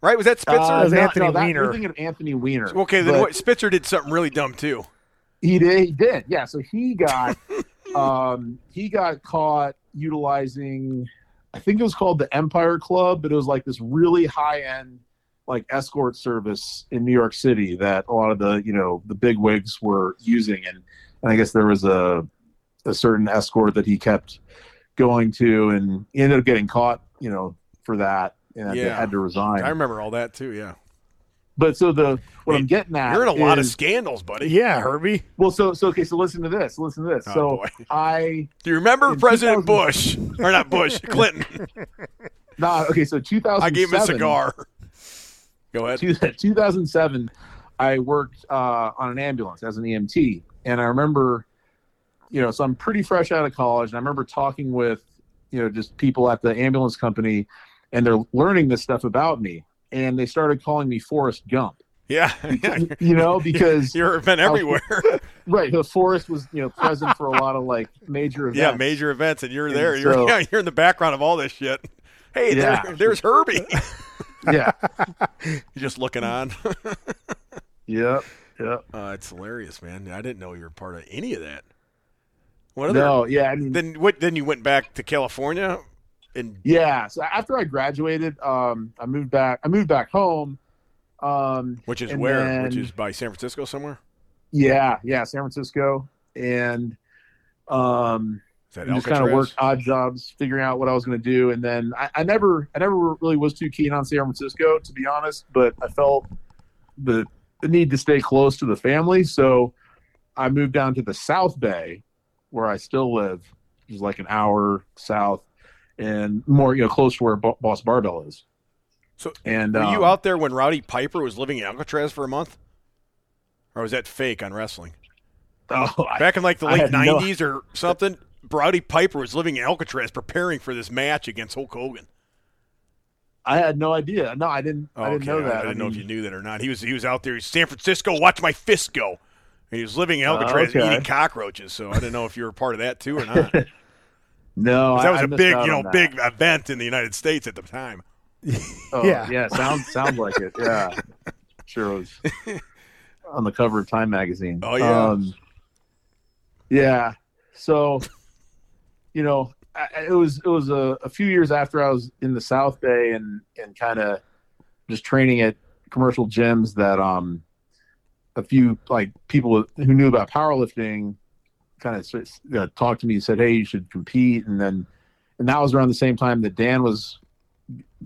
Right? Was that Spitzer? Uh, was no, Anthony no, that- Weiner. You're thinking of Anthony Weiner. okay, then what? Spitzer did something really dumb too. He did. He did. Yeah. So he got, um, he got caught utilizing, I think it was called the Empire Club, but it was like this really high end, like escort service in New York City that a lot of the you know the big wigs were using, and and I guess there was a a certain escort that he kept going to, and he ended up getting caught, you know, for that, and Yeah. had to resign. I remember all that too. Yeah, But so the what Hey, I'm getting at, you're in a lot of scandals, buddy. Yeah, Herbie. well, so so okay, so listen to this, listen to this. Oh, so boy. I Do you remember President 2000 Bush or not Bush? Clinton. nah, okay, so 2007. I gave him a cigar. Go ahead. 2007, I worked uh, on an ambulance as an EMT, and I remember, you know, so I'm pretty fresh out of college, and I remember talking with, you know, just people at the ambulance company, and they're learning this stuff about me, and they started calling me Forrest Gump. Yeah, yeah. you know, because You've been everywhere. right, the forest was you know present for a lot of like major events. yeah, major events, and you're And there. You're so- yeah, you're in the background of all this shit. Hey, Yeah. there, there's Herbie. Yeah, You're just looking on. yep, yep. Uh, it's hilarious, man. I didn't know you were part of any of that. What other? No, yeah, I mean, Then what? Then you went back to California, and yeah. So after I graduated, um, I moved back. I moved back home. Um, which is where? which is by San Francisco somewhere. yeah, yeah, San Francisco, and um, that just kind of worked odd jobs, figuring out what I was going to do. And then I, I never, I never really was too keen on San Francisco, to be honest. But I felt the the need to stay close to the family, so I moved down to the South Bay, where I still live, which is like an hour south, and more, you know, close to where Bo- Boss Barbell is. So, and Were you um, out there when Rowdy Piper was living in Alcatraz for a month, or was that fake on wrestling? Oh, Back in like the late had no- '90s or something, Rowdy Piper was living in Alcatraz preparing for this match against Hulk Hogan. I had no idea. No, I didn't. I didn't Okay, know that. I didn't know if you knew that or not. He was he was out there. He's San Francisco. Watch my fist go. And he was living in Alcatraz okay. eating cockroaches. So I didn't know if you were part of that too or not. No, that was I a big, you know, big event in the United States at the time. Oh, Yeah. yeah, sounds sounds like it. Yeah, sure was on the cover of Time magazine. Oh, yeah. um, yeah. So, you know, I, it was it was a, a few years after I was in the South Bay and and kind of just training at commercial gyms that um a few like people who knew about powerlifting kind of uh, talked to me and said, "Hey, you should compete," and then and that was around the same time that Dan was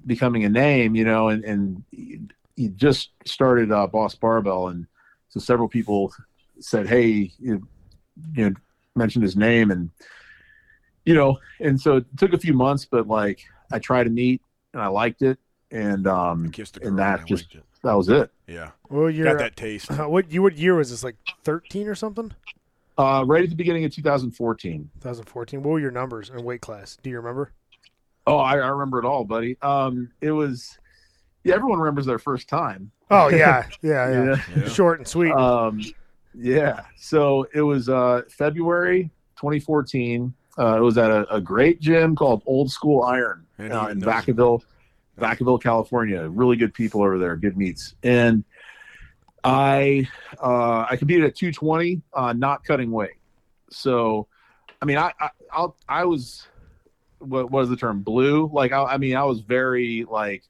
becoming a name, you know, and and he, he just started uh, Boss Barbell, and so several people said, "Hey, you, you know, mentioned his name," and you know, and so it took a few months, but like I tried to meet and I liked it, and um, kissed a and and that I just it. that was it. Yeah, Well, you're that taste. uh, what you what year was this? Like 13 or something? Uh, right at the beginning of 2014. 2014. What were your numbers and weight class? Do you remember? Oh, I, I remember it all, buddy. Um, it was yeah, everyone remembers their first time. Oh yeah, yeah, yeah. Yeah. Short and sweet. Um, yeah. So it was uh, February 2014. Uh, it was at a, a great gym called Old School Iron uh, in Vacaville, Vacaville, California. Really good people over there, good meets. And I uh, I competed at 220, uh, not cutting weight. So, I mean, I I, I'll, I was what was the term blue? Like I, I mean, I was very like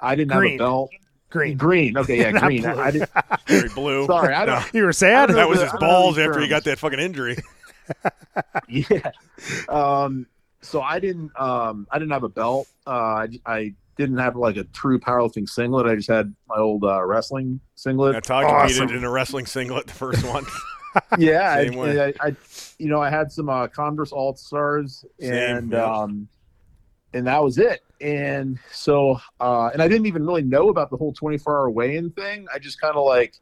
I didn't green. have a belt. Green. Green. Okay, yeah, green. I, I didn't. Very blue. Sorry, I don't. You were sad. I That was I his balls after he got that fucking injury. yeah. Um, so I didn't um I didn't have a belt. Uh I, I didn't have like a true powerlifting singlet. I just had my old uh, wrestling singlet. That's how I competed Awesome. in a wrestling singlet, the first one. yeah, I, I, I you know I had some uh, Converse All Stars and yeah. um and that was it. And so uh and I didn't even really know about the whole 24 hour weigh-in thing. I just kind of like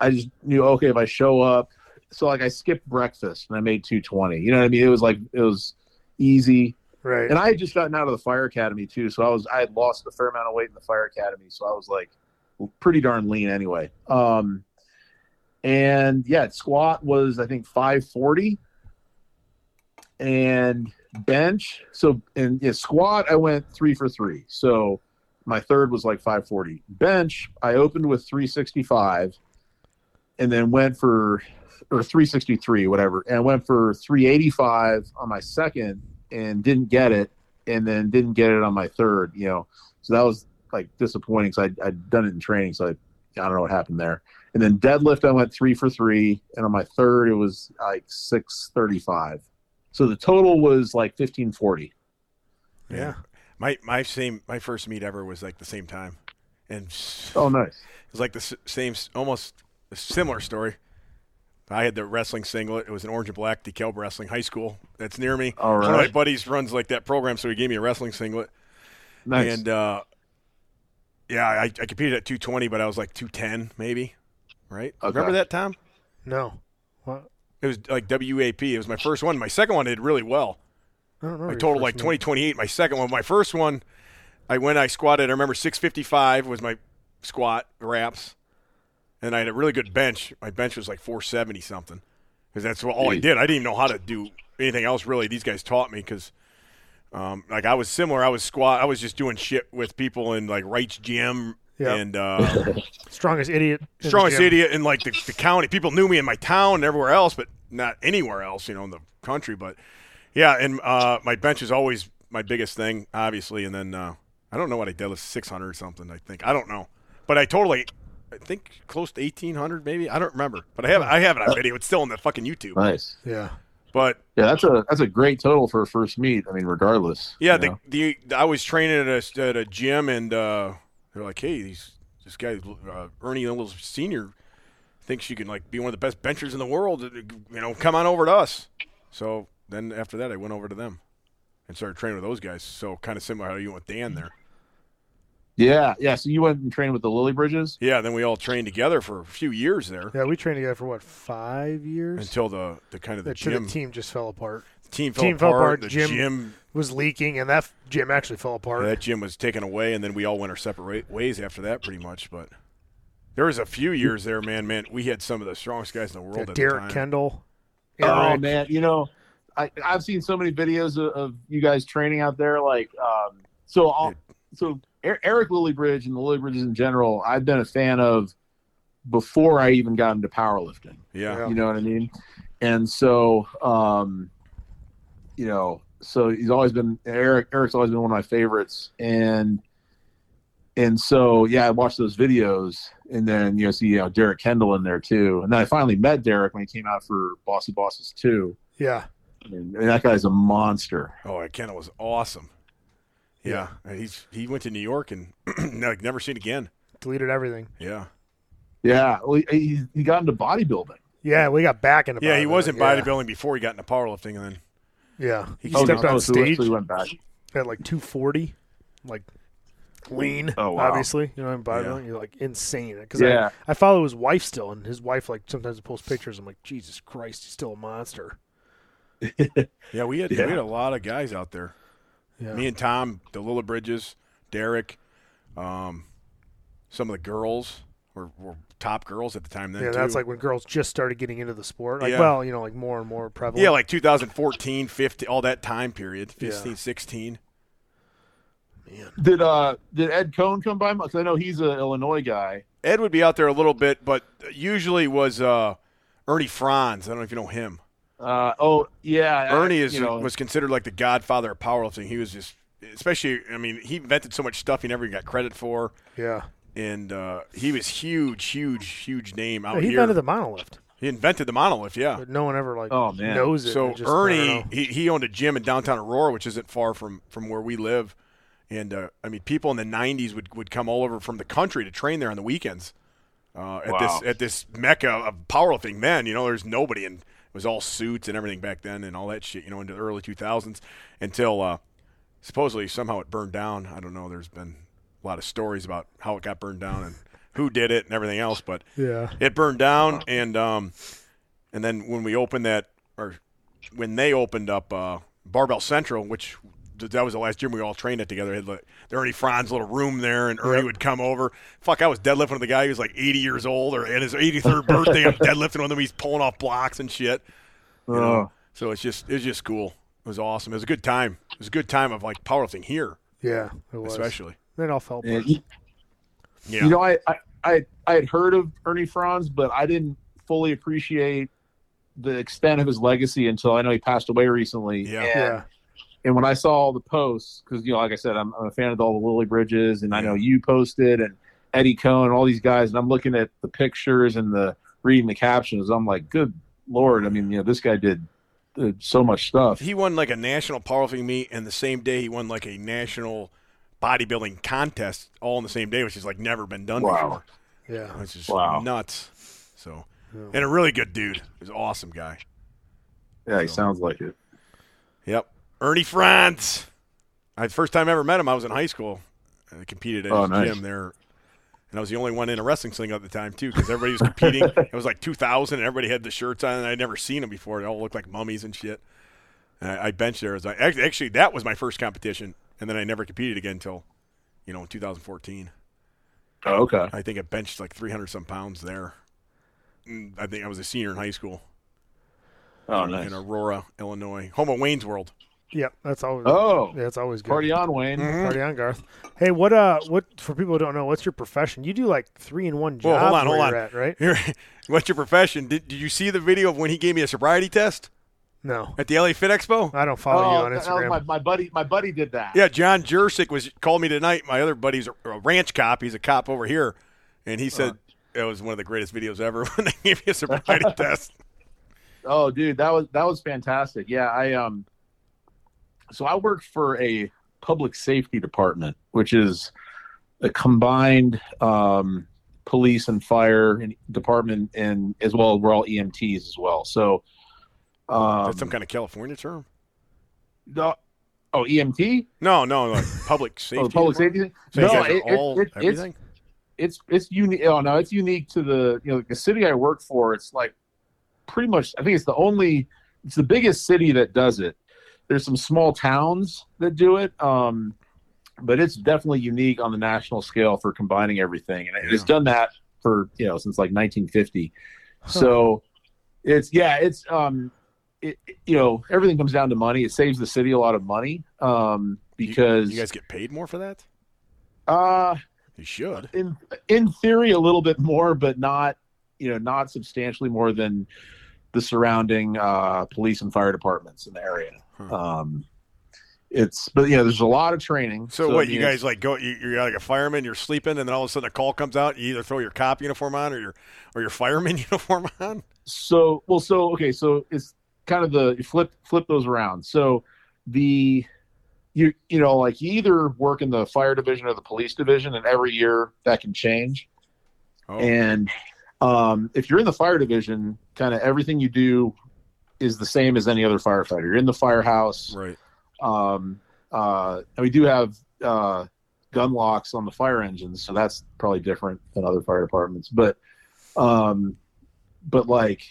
I just knew okay if I show up so like I skipped breakfast and I made 220. You know what I mean? It was like it was easy. right. And I had just gotten out of the fire academy too, so I was I had lost a fair amount of weight in the fire academy, so I was like pretty darn lean anyway. Um, and yeah, squat was I think 540, and bench. So and yeah, squat I went three for three. So my third was like 540. Bench I opened with 365, and then went for or 363 whatever, and went for 385 on my second and didn't get it, and then didn't get it on my third. You know, so that was like disappointing. So I I'd done it in training, so I I don't know what happened there. And then deadlift I went three for three, and on my third it was like six thirty five. So the total was like fifteen forty. yeah. My my same my first meet ever was like the same time, and Oh, nice. It was like the s- same, almost a similar story. I had the wrestling singlet. It was an orange and black decal wrestling high school that's near me. All right. One of my right. buddies runs like that program, so he gave me a wrestling singlet. Nice. And uh, yeah, I, I competed at 220, but I was like 210 maybe. Right? Okay. Remember that, Tom? No. What? It was like WAP. It was my first one. My second one did really well. I don't know. I totaled like name. 20, 28. My second one, my first one, I when I squatted, I remember 655 was my squat reps, and I had a really good bench. My bench was like 470 something, because that's all I did. I didn't even know how to do anything else really. These guys taught me because. Um, like I was similar. I was squat. I was just doing shit with people in like Wright's gym Yeah. and uh, Strongest idiot. strongest gym. idiot in like the, the county. People knew me in my town and everywhere else, but not anywhere else, you know, in the country. But yeah, and uh, my bench is always my biggest thing, obviously. And then uh, I don't know what I did, six hundred or something. I think I don't know, but I totally, I think close to eighteen hundred, maybe. I don't remember, but I have I have it on video. It's still on the fucking YouTube. Nice. Yeah. But Yeah, that's a that's a great total for a first meet. I mean, regardless. yeah, you the, the I was training at a, at a gym, and uh, they're like, "Hey, these this guy uh, Ernie Little Senior thinks you can like be one of the best benchers in the world. You know, come on over to us." So then after that, I went over to them and started training with those guys. So kind of similar how you went with Dan there. Yeah, yeah. So you went and trained with the Lilliebridges. Yeah, then we all trained together for a few years there Yeah, we trained together for what five years? until the the kind of the Until gym the team just fell apart. team fell team fell apart. apart, The gym- gym Was leaking, and that gym actually fell apart. that gym was taken away, and then we all went our separate ways after that, pretty much. But there was a few years there, man. Man, we had some of the strongest guys in the world Yeah, at the Derek time. Kendall. Oh man, you know, I I've seen so many videos of, of you guys training out there. Like, um, so I'll, so Eric Lilliebridge and the Lilliebridges in general, I've been a fan of before I even got into powerlifting. Yeah. Yeah. You know what I mean? And so, um, you know, so he's always been Eric. Eric's always been one of my favorites, and and so yeah, I watched those videos, and then you know see you know Derek Kendall in there too, and then I finally met Derek when he came out for Boss of Bosses two, Yeah. and, and that guy's a monster. Oh, Kendall was awesome. Yeah, and he's he went to New York and like never seen again. Deleted everything. Yeah, Yeah, well, he, he, he got into bodybuilding. Yeah, we got back into yeah, he wasn't bodybuilding, bodybuilding before he got into powerlifting, and then Yeah. yeah. He Oh, stepped no. on so he stage actually went back. at like 240, like lean, Oh, wow. obviously. You know, I'm bodybuilding, you're like insane. Because Yeah. I, I follow his wife still, and his wife, like, sometimes posts pictures. I'm like, Jesus Christ, he's still a monster. yeah, we had Yeah. we had a lot of guys out there. Yeah. Me and Tom, the Lilliebridges, Derek, um, some of the girls were, were top girls at the time. Then yeah, too. that's like when girls just started getting into the sport. Like, Yeah. well, you know, like more and more prevalent. yeah, like 2014, 15, all that time period, Yeah. 15, 16. man. Did uh did Ed Coan come by? Because I know he's an Illinois guy. Ed would be out there a little bit, but usually was uh, Ernie Frantz. I don't know if you know him. Uh, oh yeah, I- Ernie is you know, was considered like the godfather of powerlifting. He was just, especially, I mean, he invented so much stuff he never even got credit for, Yeah. and uh, he was huge, huge, huge name out he here. invented the monolift, he invented the monolift, yeah. but no one ever like Oh, man. knows it. So just- Ernie, he, he owned a gym in downtown Aurora, which isn't far from from where we live, and uh, I mean, people in the '90s would, would come all over from the country to train there on the weekends. Uh, at Wow. this at this mecca of powerlifting men, you know, there's nobody, and it was all suits and everything back then, and all that shit, you know, into the early 2000s, until uh, supposedly somehow it burned down. I don't know. There's been a lot of stories about how it got burned down and who did it and everything else, but Yeah. it burned down and um and then when we opened that or when they opened up uh barbell central which that was the last gym we all trained at together had like the ernie frantz little room there and ernie Yep. would come over fuck i was deadlifting with a guy who was like 80 years old or at his 83rd birthday i'm deadlifting with him he's pulling off blocks and shit you know? Oh. so it's just it's just cool it was awesome it was a good time it was a good time of like powerlifting here Yeah. It was. especially Then it all fell apart. Yeah you know, I, I I I had heard of Ernie Frantz, but I didn't fully appreciate the extent of his legacy until I know he passed away recently. Yeah. And, yeah. And when I saw all the posts, because you know, like I said, I'm, I'm a fan of all the Lilliebridges, and I know you posted and Eddie Coan and all these guys, and I'm looking at the pictures and the reading the captions. I'm like, good lord! I mean, you know, this guy did, did so much stuff. He won like a national powerlifting meet, and the same day he won like a national bodybuilding contest, all in the same day, which has like never been done Wow. before. Yeah. Which is Wow. nuts. So, Yeah. and a really good dude. He's an awesome guy. Yeah, he sounds like it. Yep, Ernie Frantz. I first time I ever met him, I was in high school. I competed at Oh, his nice. gym there, and I was the only one in a wrestling sling at the time too, because everybody was competing. it was like 2000, and everybody had the shirts on, and I'd never seen them before. They all looked like mummies and shit. And I, I benched there. As I, actually, that was my first competition, and then I never competed again until, you know, 2014. Oh, okay. I think I benched like 300 some pounds there. Mm, I think I was a senior in high school Oh, nice. in. Aurora, Illinois, home of Wayne's World. Yep, that's always. Oh, yeah, it's always good. party on, Wayne. Party on, Garth. Hey, what? Uh, what for people who don't know, what's your profession? You do like three in one Well, job. hold on, hold on. At, right? Here, what's your profession? Did, did you see the video of when he gave me a sobriety test No, at the LA Fit Expo? I don't follow Oh, you on that was Instagram. my, my buddy. My buddy did that. Yeah, John Jursic was called me tonight. My other buddy's a, a ranch cop. He's a cop over here, and he said it was one of the greatest videos ever when they gave me a sobriety test. Oh, dude, that was that was fantastic. Yeah, I um, so I work for a public safety department, which is a combined um, police and fire department, and as well we're all EMTs as well. So, um, That's some kind of California term. the- oh EMT, No, no, like public safety. oh, public safety. So no, it- it- it- it's it's it's unique. Oh no, it's unique to the you know the city I work for. It's like pretty much. I think it's the only. It's the biggest city that does it. There's some small towns that do it, um, but it's definitely unique on the national scale for combining everything, and it's done that for you know since like 1950. So it's yeah, it's um, it, you know everything comes down to money. It saves the city a lot of money um, You- because you guys get paid more for that. uh You should. in in theory a little bit more but not you know not substantially more than the surrounding uh, police and fire departments in the area Um, it's but yeah there's a lot of training So, I what you guys like go? You, you're like a fireman. You're sleeping, and then all of a sudden a call comes out. You either throw your cop uniform on or your or your fireman uniform on. so well so okay so it's kind of the you flip flip those around so the you you know like you either work in the fire division or the police division and every year that can change Oh, And um, if you're in the fire division, kind of everything you do is the same as any other firefighter. You're in the firehouse. right. Um, uh, and we do have uh, gun locks on the fire engines, so that's probably different than other fire departments. But um, but like,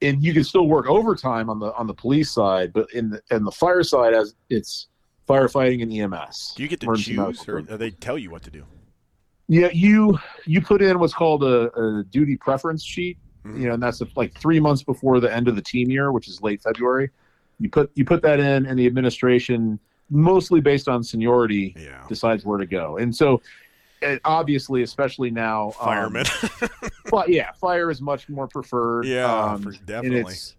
and you can still work overtime on the on the police side, but in the in the fire side, as it's firefighting and EMS. Do you get to choose, or do they tell you what to do? Yeah, you you put in what's called a, a duty preference sheet, Mhm. you know, and that's like three months before the end of the team year, which is late February. You put you put that in, and the administration, mostly based on seniority, Yeah, decides where to go. And so, it, obviously, especially now, um, fireman. well, yeah, fire is much more preferred. yeah, um, definitely. it's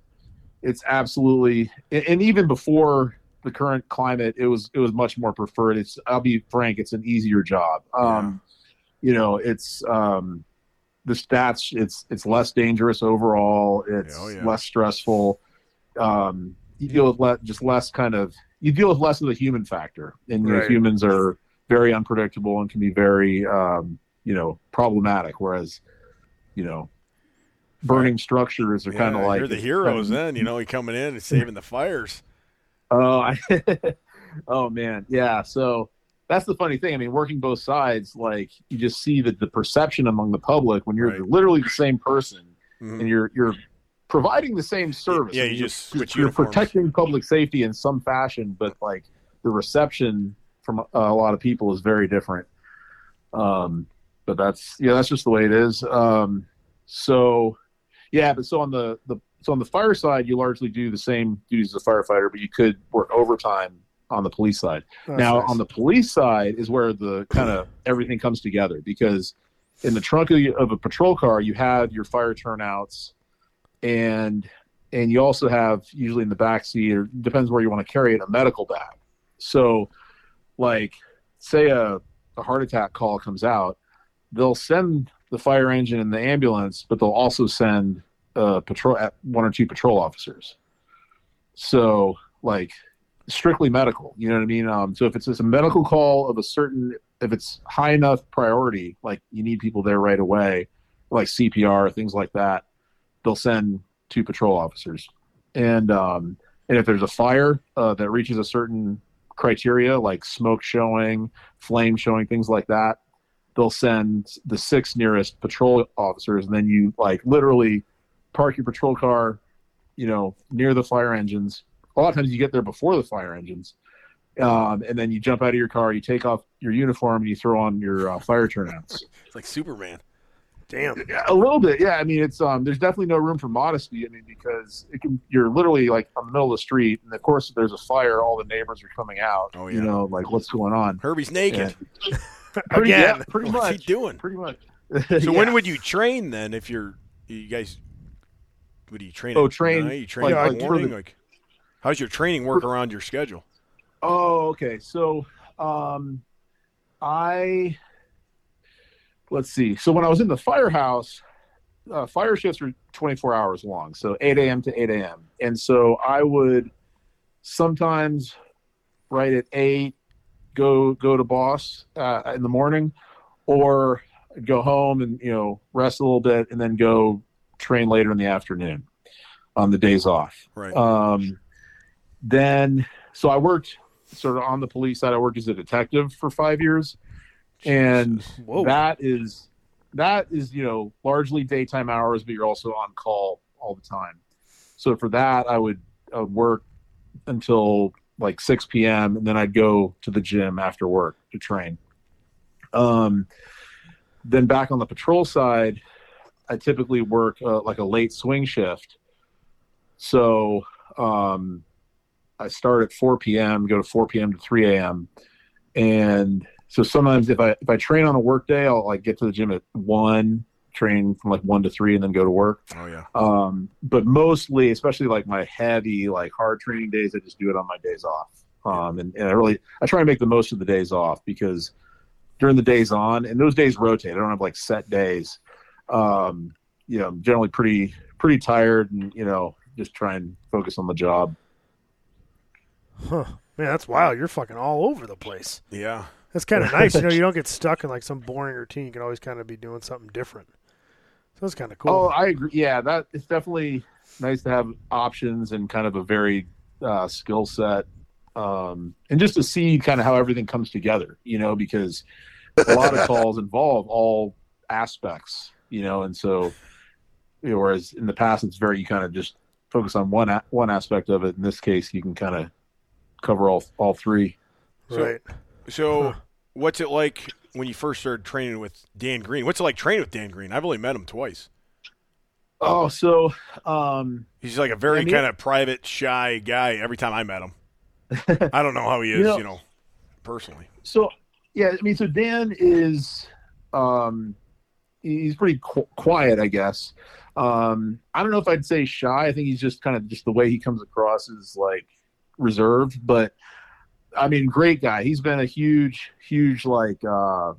it's absolutely, and, and even before the current climate, it was it was much more preferred. It's I'll be frank, it's an easier job. Um, You know, it's um, the stats. It's it's less dangerous overall. It's Oh, yeah. less stressful. Um, you deal with le- just less kind of you deal with less of the human factor, and Right. humans are very unpredictable and can be very um, you know problematic. Whereas, you know, burning structures are Yeah, kind of like you're the heroes. Then you know, coming in and saving the fires. Oh, I, oh man, yeah. So that's the funny thing. I mean, working both sides, like you just see that the perception among the public when you're Right. literally the same person Mhm. and you're you're providing the same service. Yeah, you you're, just switch you're uniforms. protecting public safety in some fashion, but like the reception from a, a lot of people is very different. Um, but that's yeah, that's just the way it is. Um, so yeah, but so on the the so on the fire side, you largely do the same duties as a firefighter, but you could work overtime on the police side. That's now nice. on the police side is where the kind of everything comes together because in the trunk of, of a patrol car you have your fire turnouts and and you also have usually in the back seat or depends where you want to carry it a medical bag so like say a, a heart attack call comes out they'll send the fire engine and the ambulance but they'll also send uh, patrol one or two patrol officers so like strictly medical. You know what I mean? Um, so if it's a medical call of a certain, if it's high enough priority, like you need people there right away, like CPR, things like that, they'll send two patrol officers. And um, and if there's a fire uh, that reaches a certain criteria, like smoke showing, flame showing, things like that, they'll send the six nearest patrol officers, and then you like literally park your patrol car, you know, near the fire engines a lot of times you get there before the fire engines um, and then you jump out of your car you take off your uniform and you throw on your uh, fire turnouts. It's like Superman. Damn. Yeah, a little bit, yeah. I mean, it's um, there's definitely no room for modesty. I mean, because it can, you're literally like on the middle of the street, and of course, if there's a fire, all the neighbors are coming out. Oh, yeah. You know, like what's going on? Herbie's naked. And- pretty, Again. yeah, pretty What's much. he doing? Pretty much. So Yeah. when would you train then? If you're you guys, would you train? Oh, train, night? You train like, like morning? the- like, how's your training work around your schedule? Oh, okay. So, um, I let's see. So when I was in the firehouse, uh, fire shifts are 24 hours long, so 8 a.m. to 8 a.m. And so I would sometimes right at eight go go to boss uh, in the morning, or go home and you know rest a little bit, and then go train later in the afternoon on the days off. Right. Um, then, so I worked sort of on the police side. I worked as a detective for five years, and that is that is you know largely daytime hours, but you're also on call all the time. So for that, I would, I would work until like 6 p.m. and then I'd go to the gym after work to train. Um, then back on the patrol side, I typically work uh, like a late swing shift. So um, I start at 4 p.m., go to 4 p.m. to 3 a.m. And so sometimes if I if I train on a work day, I'll like get to the gym at one, train from like one to three, and then go to work. oh yeah. Um, but mostly, especially like my heavy, like hard training days, I just do it on my days off. Um, and, and I really, I try to make the most of the days off because during the days on, and those days rotate. I don't have like set days. Um, you know, I'm generally pretty, pretty tired and, you know, just try and focus on the job. Huh. Man, that's wild. You're fucking all over the place. Yeah. That's kind of nice. You know, you don't get stuck in like some boring routine. You can always kind of be doing something different. So that's kind of cool. Oh, I agree. Yeah, that it's definitely nice to have options and kind of a varied uh, skill set, um, and just to see kind of how everything comes together. You know, because a lot of calls involve all aspects. You know, and so you know, whereas in the past it's very you kind of just focus on one a- one aspect of it. In this case, you can kind of cover all all three. right. So, Huh. what's it like when you first started training with Dan Green? What's it like training with Dan Green? I've only met him twice. Oh, so um, He's like a very I mean- kind of private, shy guy. Every time I met him, I don't know how he is, You you know- know, personally. so yeah, I mean, so Dan is um, he's pretty qu- quiet, I guess. Um, I don't know if I'd say shy. I think he's just kind of just the way he comes across is like reserved, but I mean, great guy. He's been a huge, huge like uh,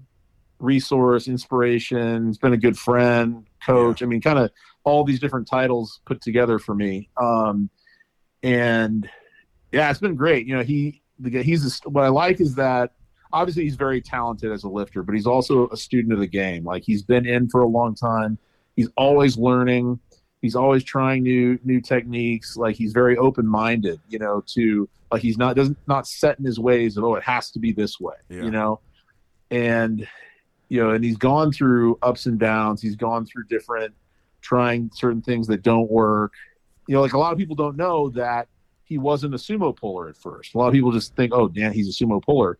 resource, inspiration. He's been a good friend, coach. I mean, kind of all these different titles put together for me. Um, and yeah, it's been great. You know, he the guy- he's a, what I like is that obviously he's very talented as a lifter, but he's also a student of the game. Like he's been in for a long time. He's always learning. He's always trying new new techniques. Like he's very open minded. You know, to like he's not doesn't not set in his ways of oh it has to be this way. Yeah. You know, and you know, and he's gone through ups and downs. He's gone through different trying certain things that don't work. You know, like a lot of people don't know that he wasn't a sumo puller at first. A lot of people just think, oh, Dan, he's a sumo puller.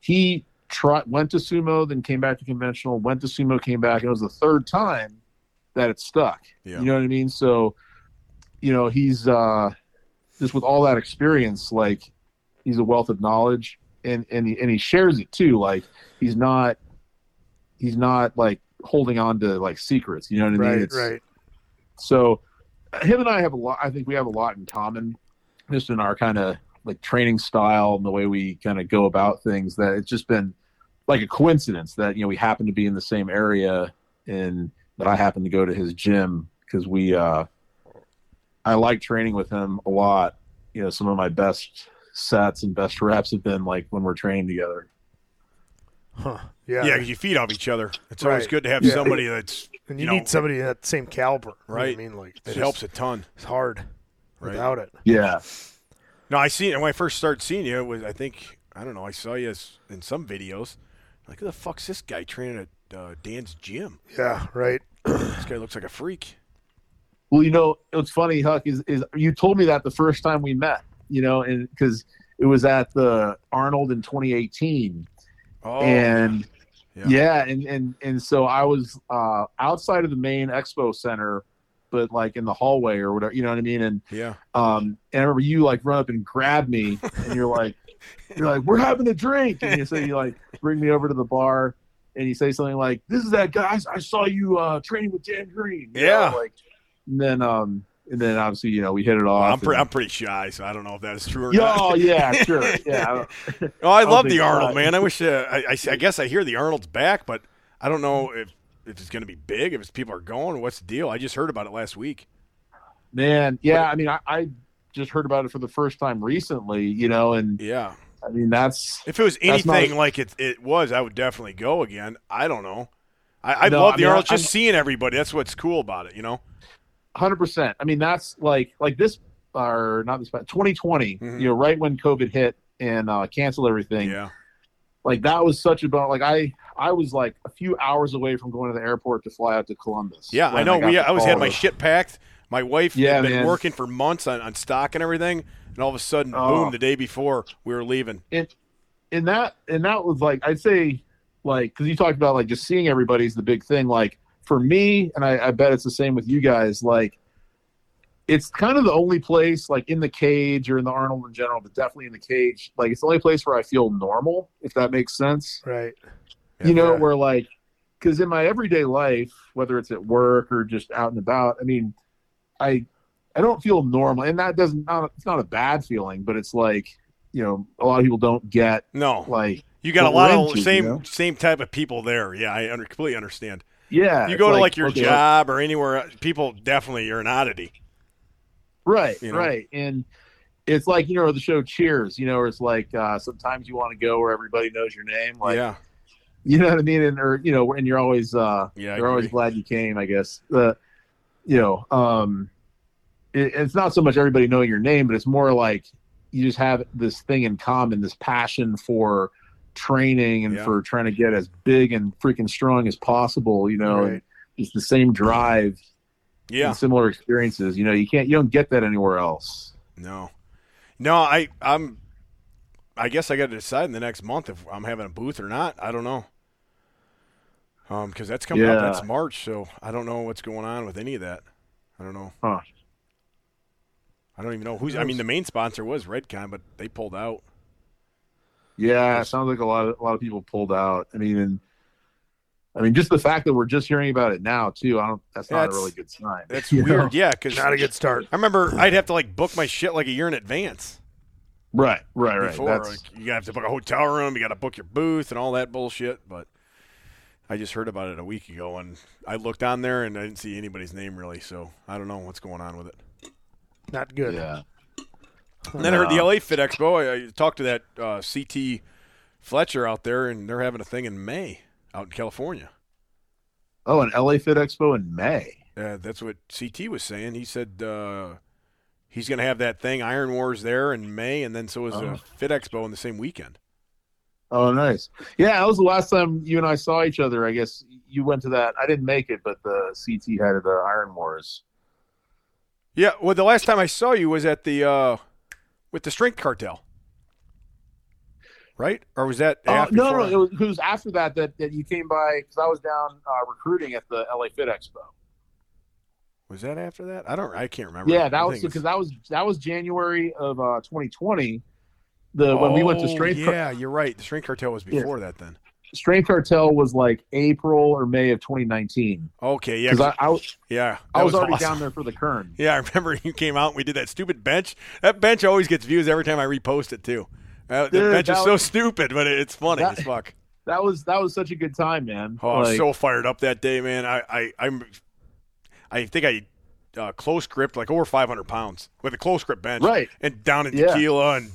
He tried, went to sumo, then came back to conventional, went to sumo, came back, and it was the third time that it stuck. Yeah. You know what I mean? So, you know, he's uh, just with all that experience, like he's a wealth of knowledge, and and he, and he shares it too. Like he's not he's not like holding on to like secrets. You know what I mean? Right, It's- right. so him and I have a lot. I think we have a lot in common, just in our kind of like training style and the way we kind of go about things. That it's just been like a coincidence that you know we happen to be in the same area and that I happen to go to his gym because we. uh I like training with him a lot. You know, some of my best sets and best reps have been like when we're training together. Huh. Yeah. Yeah, because you feed off each other. It's always good to have Yeah. somebody that's and you, you know, need somebody that same caliber. You know Right. I mean, like it it's- helps a ton. It's hard Right. without it. Yeah. No, I seen when I first started seeing you. It was I think I don't know. I saw you as, in some videos. Like, who the fuck's this guy training at uh, Dan's gym? Yeah. Right. This guy looks like a freak. Well, you know, what's funny, Huck, is, is you told me that the first time we met, you know, and because it was at the Arnold in 2018. Oh, and yeah. yeah. and and and so I was uh, outside of the main expo center, but like in the hallway or whatever, you know what I mean? And yeah. um, and I remember you like run up and grab me, and you're like, you're like, we're having a drink, and you say you like bring me over to the bar, and you say something like, this is that guy I saw you uh, training with Dan Green, you know, Yeah. like, and then um, and then obviously you know we hit it off. Well, I'm, pre- and- I'm pretty shy, so I don't know if that is true or Yeah, not. oh yeah, sure, yeah. Oh, I don't love the. Arnold, man. I wish. Uh, I, I, I guess I hear the Arnold's back, but I don't know if if it's going to be big. If it's people are going, what's the deal? I just heard about it last week. Man, yeah. I mean, I, I just heard about it for the first time recently, you know, and Yeah. I mean that's If it was That's not- anything like it it was, I would definitely go again. I don't know. I, I No, love I the mean, Arnold. I- Just seeing everybody. That's what's cool about it. You know. hundred percent. I mean, that's like like this or not this, but 2020. Mhm. You know, right when COVID hit and uh, canceled everything. Yeah. Like that was such a bummer. Like I I was like a few hours away from going to the airport to fly out to Columbus. Yeah, I know. got We I was had my shit packed. My wife Yeah, had been man. working for months on, on stock and everything, and all of a sudden, Oh. boom! The day before we were leaving. and that and that was like I'd say like because you talked about like just seeing everybody's the big thing. Like for me, and I, I bet it's the same with you guys. Like it's kind of the only place like in the cage or in the Arnold in general, but definitely in the cage. Like it's the only place where I feel normal, if that makes sense. Right. you know Yeah. where like because in my everyday life whether it's at work or just out and about i mean i i don't feel normal and that doesn't not, it's not a bad feeling but it's like you know a lot of people don't get No, like you got a lot of into, same you know? same type of people there. Yeah, I under, completely understand. yeah You go to like your okay, job or anywhere, people definitely you're an oddity. right you know? right and it's like you know the show cheers you know where it's like uh sometimes you want to go where everybody knows your name like yeah, you know what i mean and or you know and you're always uh yeah. You're always glad you came, I guess. Uh, you know, um, it, it's not so much everybody knowing your name, but it's more like you just have this thing in common, this passion for training and Yeah. for trying to get as big and freaking strong as possible. You know, Right. and it's the same drive Yeah, and similar experiences. You know, you can't, you don't get that anywhere else. no, no. I I'm. I guess I got to decide in the next month if I'm having a booth or not. I don't know. Um, because that's coming up. Yeah. That's March, so I don't know what's going on with any of that. I don't know. Huh. I don't even know who's. I mean, the main sponsor was Redcon, but they pulled out. Yeah, it sounds like a lot of a lot of people pulled out. I mean, and I mean, just the fact that we're just hearing about it now too. I don't. That's not That's- a really good sign. That's You know? weird. Yeah, because Not a good start. I remember I'd have to like book my shit like a year in advance Right, right, right. before. That's, Like, you have to book a hotel room, you got to book your booth and all that bullshit. But I just heard about it a week ago, and I looked on there and I didn't see anybody's name really. So I don't know what's going on with it. Not good. yeah. And then I heard the LA Fit Expo. I, I talked to that uh, CT Fletcher out there, and they're having a thing in May out in California. Oh, an LA Fit Expo in May. Uh, that's what CT was saying. He said uh, he's going to have that thing Iron Wars there in May, and then so is Oh. a Fit Expo in the same weekend. Oh, nice. Yeah, that was the last time you and I saw each other. I guess you went to that. I didn't make it, but the CT had the Iron Wars. Yeah, well, the last time I saw you was at the uh, with the Strength Cartel, right? Or was that after? no, no, it was, it was after that that, that you came by because I was down uh, recruiting at the LA Fit Expo. was that after that? I don't. I can't remember. Yeah, that was because that was that was January of uh, 2020. The when we went to Oh, Strength Car- Yeah, you're right. The Strength Cartel was Yeah. before that. Then Strength Cartel was like April or May of 2019 okay, yeah, because I, I was yeah. I that was, already awesome. down there for the Kern. Yeah, I remember you came out and we did that stupid bench. That bench always gets views every time I repost it too. Uh, the Dude, bench is so was- stupid, but it's funny That- as fuck. That was that was such a good time, man. Oh, I was so fired up that day, man. I, I, I'm, I think I uh, close gripped like over 500 pounds with a close grip bench, Right. And down in Yeah. tequila and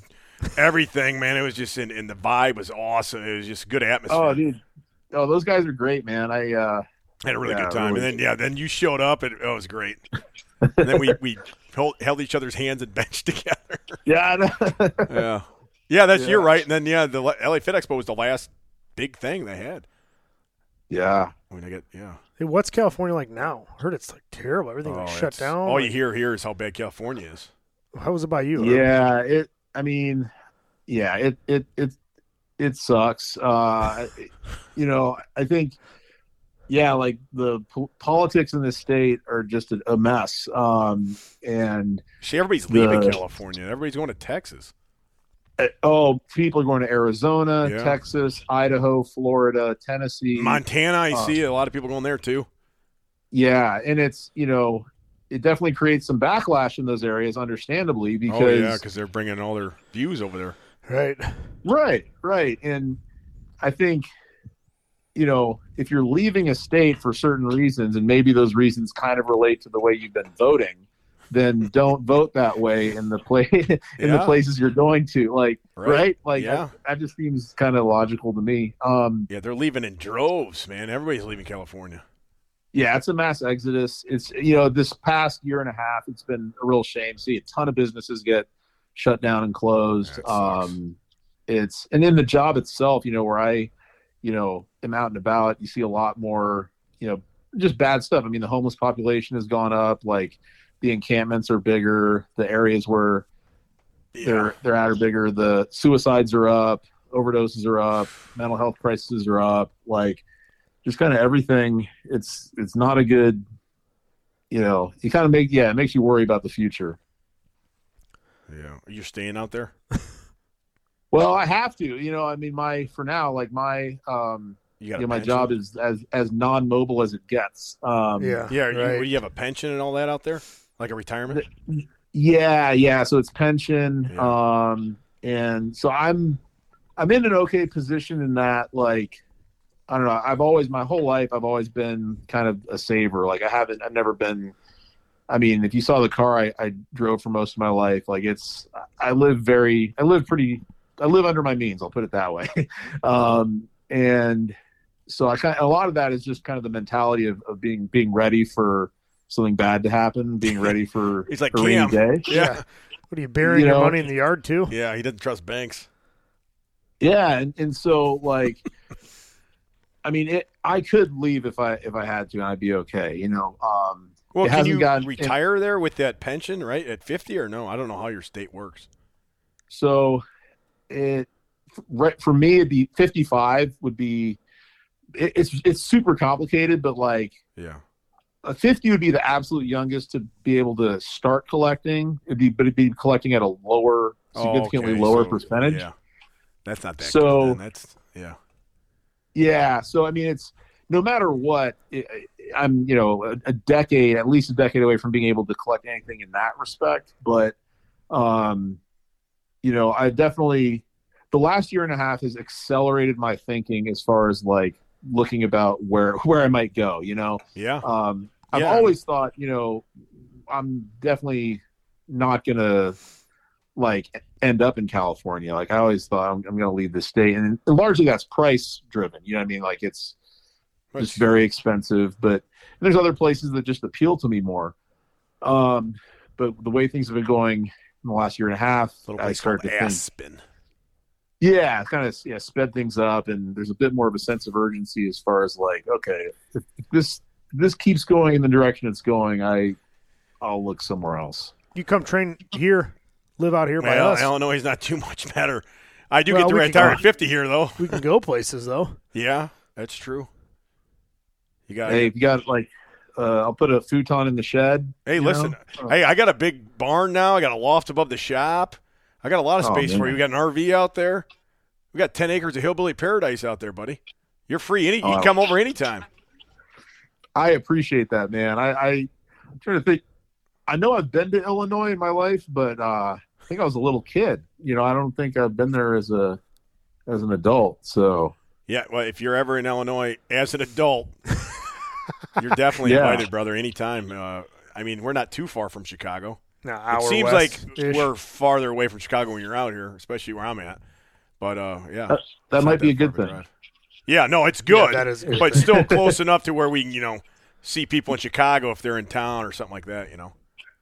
everything, man. It was just in, and the vibe was awesome. It was just good atmosphere. Oh, dude. Oh, those guys are great, man. I uh had a really Yeah, good time. really. And then yeah, then you showed up and oh, it was great. and then we we held, held each other's hands and benched together. yeah, I know. yeah, yeah, that's Yeah. you're right. And then yeah, the LA Fit Expo was the last big thing they had. yeah. I mean, I get yeah, Hey, what's California like now? I heard it's like terrible. Everything like Oh, shut down. All you hear here is how bad California is. How was it by you? Yeah, it I mean, yeah, it it it it sucks. Uh, you know, I think, yeah, like the po- politics in this state are just a, mess. Um, and See, everybody's leaving California. Everybody's going to Texas. uh, oh, people are going to Arizona, Yeah. Texas, Idaho, Florida, Tennessee, Montana, I Uh, see a lot of people going there too. Yeah, and it's you know, it definitely creates some backlash in those areas, understandably, because oh yeah, because they're bringing all their views over there. Right. Right, right. And I think, you know, if you're leaving a state for certain reasons, and maybe those reasons kind of relate to the way you've been voting, then don't vote that way in the play in the places you're going to. Like, Right. right? Like Yeah. that, that just seems kind of logical to me. Um, Yeah, they're leaving in droves, man. Everybody's leaving California. Yeah, it's a mass exodus. It's you know, this past year and a half, it's been a real shame. See a ton of businesses get shut down and closed. Um, it's and then the job itself, you know, where I, you know, am out and about, you see a lot more, you know, just bad stuff. I mean, the homeless population has gone up. Like the encampments are bigger. The areas where Yeah. they're they're at are bigger. The suicides are up. Overdoses are up. Mental health crises are up. Like just kind of everything. It's it's not a good. You know, you kind of make yeah, it makes you worry about the future. Yeah. you're you staying out there? Well, I have to. You know, I mean, my for now, like my um, You you know, my job is as as non-mobile as it gets. Um, Yeah. Yeah. Are you, you have a pension and all that out there, like a retirement. Yeah, yeah. So it's pension. Yeah. Um, and so I'm I'm in an okay position in that like I don't know, I've always my whole life I've always been kind of a saver. Like I haven't I've never been I mean, if you saw the car I, I drove for most of my life, like it's I live very I live pretty I live under my means, I'll put it that way. um and so I kind of, a lot of that is just kind of the mentality of, of being being ready for something bad to happen, being ready for He's like a rainy Cam. day. Yeah. What are you burying You your know- money in the yard too? Yeah. He doesn't trust banks. Yeah, and, and so like, I mean, it. I could leave if I if I had to, and I'd be okay. You know. Um, Well, can you gotten- retire there with that pension, right? At 50 or no? I don't know how your state works. so it right for me, it'd be fifty five would be. It, it's it's super complicated, but like Yeah. a fifty would be the absolute youngest to be able to start collecting. It'd be, but it'd be collecting at a lower, significantly Oh, okay, lower so, percentage. Yeah. That's not that So- good. That's, yeah. Yeah. So I mean, it's no matter what. It, I'm you know a, a decade, at least a decade away from being able to collect anything in that respect. But um, you know, I definitely the last year and a half has accelerated my thinking as far as like looking about where where I might go. You know, Yeah. um, I've Yeah. always thought you know I'm definitely not gonna like end up in California. Like I always thought I'm, I'm going to leave the state, and largely that's price driven. You know what I mean? Like it's just very expensive, but there's other places that just appeal to me more. Um, but the way things have been going in the last year and a half, little I started to think, Aspen. yeah, kind of yeah, sped things up, and there's a bit more of a sense of urgency as far as like, okay, if this this keeps going in the direction it's going, I I'll look somewhere else. You come train here, live out here by Well, us. Illinois is not too much better. I do Well, get to we can retire at 50 here, though. We can go places though. Yeah, that's true. You got Hey, if you got like, uh, I'll put a futon in the shed. Hey, listen. know? Hey, I got a big barn now. I got a loft above the shop. I got a lot of Oh, space for you. We got an RV out there. We got 10 acres of hillbilly paradise out there, buddy. You're free. Any, you Oh, can come over anytime. I appreciate that, man. I, I I'm trying to think. I know I've been to Illinois in my life, but uh, I think I was a little kid. You know, I don't think I've been there as a as an adult. So Yeah, well, if you're ever in Illinois as an adult, you're definitely Yeah. invited, brother, anytime. Uh, I mean, we're not too far from Chicago. No, It seems like we're farther away from Chicago when you're out here, especially where I'm at. But uh, yeah, Uh, that might not be a good thing. drive. Yeah, no, it's good, that is good but thing. still close enough to where we can, you know, see people in Chicago if they're in town or something like that. You know.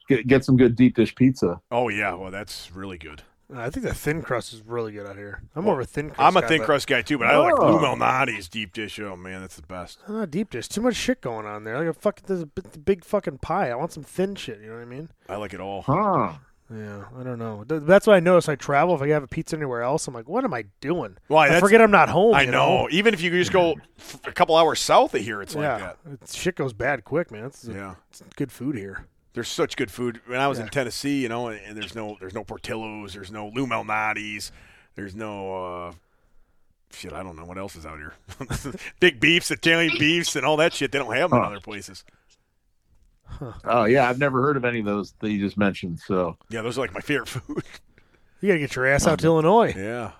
Get get some good deep dish pizza. Oh yeah, well that's really good. I think the thin crust is really good out here. I'm Well, more of a thin crust. I'm a guy, thin but- crust guy too, but I like Oh. Lou Malnati's deep dish. Oh man, that's the best. Uh, deep dish. Too much shit going on there. Like a fucking, there's a big, big fucking pie. I want some thin shit. You know what I mean? I like it all. Huh. Yeah, I don't know. That's what I notice I travel. If I have a pizza anywhere else, I'm like, what am I doing? Why, I forget I'm not home. I you know. Even if you just go a couple hours south of here, it's like yeah, that. It's- shit goes bad quick, man. It's, Yeah. it's good food here. There's such good food. When I was in Tennessee, you know, and, and there's no there's no Portillo's, there's no Lou Malnati's, there's no uh shit, I don't know what else is out here. Big beefs, Italian beefs and all that shit. They don't have them in other places. Oh yeah, I've never heard of any of those that you just mentioned. So Yeah, those are like my favorite food. You gotta get your ass out to Illinois. yeah.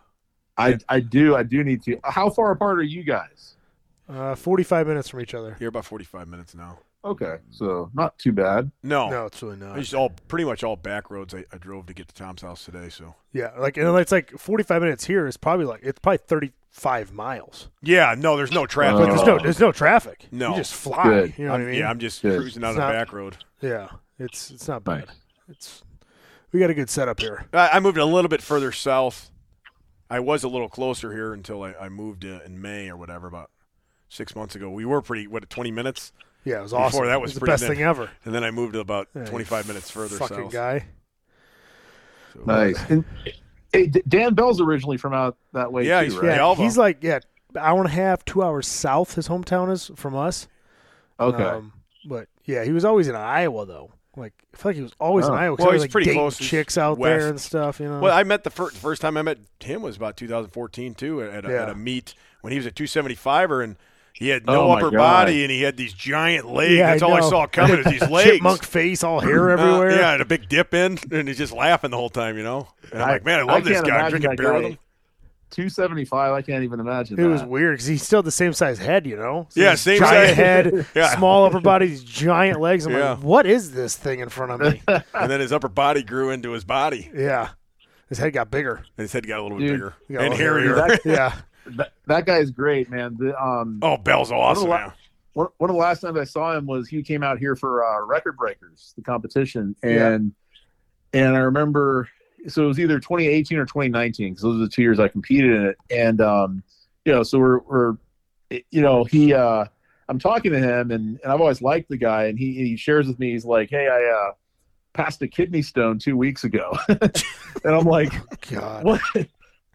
I I do I do need to. How far apart are you guys? Uh, 45 minutes from each other. You're about 45 minutes now. Okay, so not too bad. No. No, it's really not. It's all pretty much all back roads I, I drove to get to Tom's house today, so. Yeah, like and it's like 45 minutes here is probably like it's probably 35 miles. Yeah, no, there's no traffic. But there's no there's no traffic. No. you just fly. Good. You know what I I'm- mean? Yeah, I'm just Good. cruising down a back road. Yeah, it's it's not bad. Nice. It's we got a good setup here. I, I moved a little bit further south. I was a little closer here until I, I moved uh, in May or whatever, about six months ago. We were pretty, what, 20 minutes? Yeah, it was Before awesome. that It was the best thin. thing ever. And then I moved to about Yeah, 25 minutes further Fucking south. guy. So- Nice. And, hey, Dan Bell's originally from out that way Yeah, too, he's- right? Yeah, he's like yeah, hour and a half, two hours south. His hometown is from us. Okay. Um, but yeah, he was always in Iowa though. Like I feel like he was always in Iowa. Iowa. 'cause Well, he was, he's like, pretty dating close. Chicks out west. there and stuff. You know. Well, I met the first, first time I met him was about 2014 too at a, Yeah. at a meet when he was a 275er and he had no Oh, upper God. body and he had these giant legs. Yeah, That's I all I saw coming is these legs. Chipmunk face, all hair Uh, everywhere. yeah, and a big dip in, and he's just laughing the whole time, you know. And I'm I- like, man, I I love this guy. I'm drinking that beer with him. 275. I can't even imagine It was weird because he's still the same size head, you know. So Yeah, same giant size. head, Yeah. small upper body, these giant legs. I'm Yeah. like, what is this thing in front of me? And then his upper body grew into his body, yeah, his head got bigger. and his head got a little bit Dude, bigger and hairier. hairier. That, Yeah, that, that guy is great, man. The, um, oh, Bell's awesome. la- man. one, one of the last times I saw him was he came out here for uh, Record Breakers, the competition, Yeah. and and I remember so it was either 2018 or 2019 because those are the two years I competed in it, and um, you know, so we're we're you know he uh, I'm talking to him, and, and I've always liked the guy, and he he shares with me, he's like, hey, I uh, passed a kidney stone two weeks ago, and I'm like, God. what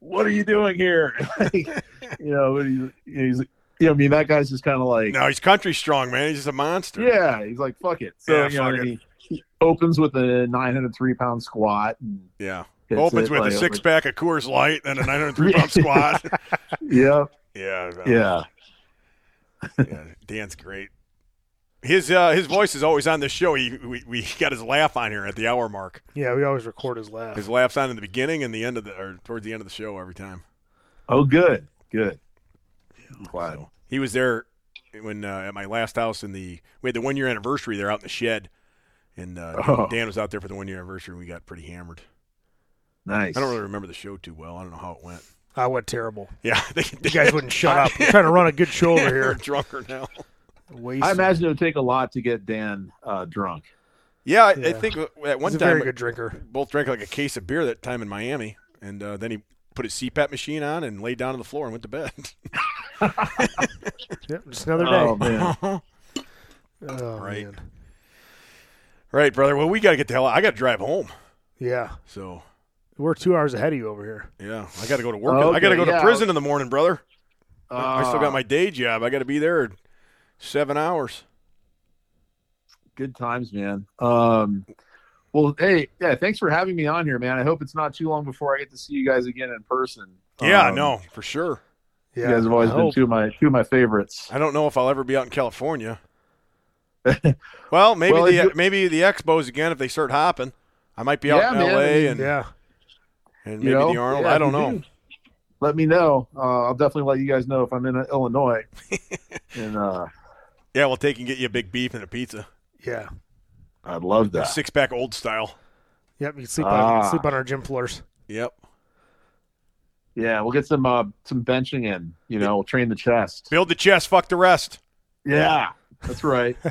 what are you doing here? like, you know, he's, he's you know, I mean, that guy's just kind of like. No, he's country strong, man. He's just a monster. Yeah, he's like, fuck it. So Yeah, you know, it. he, he opens with a 903 pound squat. Yeah. Opens it, with like, a six pack of Coors Light and a 903 pound squat. Yeah, Yeah. yeah. yeah. Dan's great. His uh, his voice is always on this show. He we, we got his laugh on here at the hour mark. Yeah, we always record his laugh. His laugh's on in the beginning and the end of the or towards the end of the show every time. Oh, good, good. Glad. So, he was there when uh, at my last house in the we had the one year anniversary there out in the shed, and uh, Oh. Dan was out there for the one year anniversary. and We got pretty hammered. Nice. I don't really remember the show too well. I don't know how it went. I went terrible. Yeah, they, You guys wouldn't shut up. I'm trying to run a good show over We're here. drunker now. Wasted. I imagine it would take a lot to get Dan uh, drunk. Yeah, I, I think at one He's a time very good drinker. both drank like a case of beer that time in Miami, and uh, then he put his CPAP machine on and laid down on the floor and went to bed. Yep, just another day. Oh man. Oh, Right. man. right, brother. Well, we got to get the hell. out. I got to drive home. Yeah, So we're two hours ahead of you over here. yeah, I got to go to work. Okay, I got to go yeah. to prison in the morning, brother. I still Uh, got my day job. I got to be there seven hours. good times, man. Um, well, hey, yeah, thanks for having me on here, man. I hope it's not too long before I get to see you guys again in person. Yeah, Um, no, for sure. Yeah, You guys have always I been hope. two of my two of my favorites. I don't know if I'll ever be out in California. well, maybe Well, the you- maybe the Expos again if they start hopping. I might be out Yeah, in man, I L.A. mean, and, Yeah, and You maybe know? the Arnold. Yeah, I don't know. do, Let me know. Uh, I'll definitely let you guys know if I'm in Illinois. and uh, Yeah, we'll take and get you a big beef and a pizza, yeah. I'd love that. six pack old style. Yep, you can sleep Ah. on sleep on our gym floors. Yep. Yeah, we'll get some uh, some benching in. You know, we'll train the chest. Build the chest, fuck the rest. Yeah, that's right.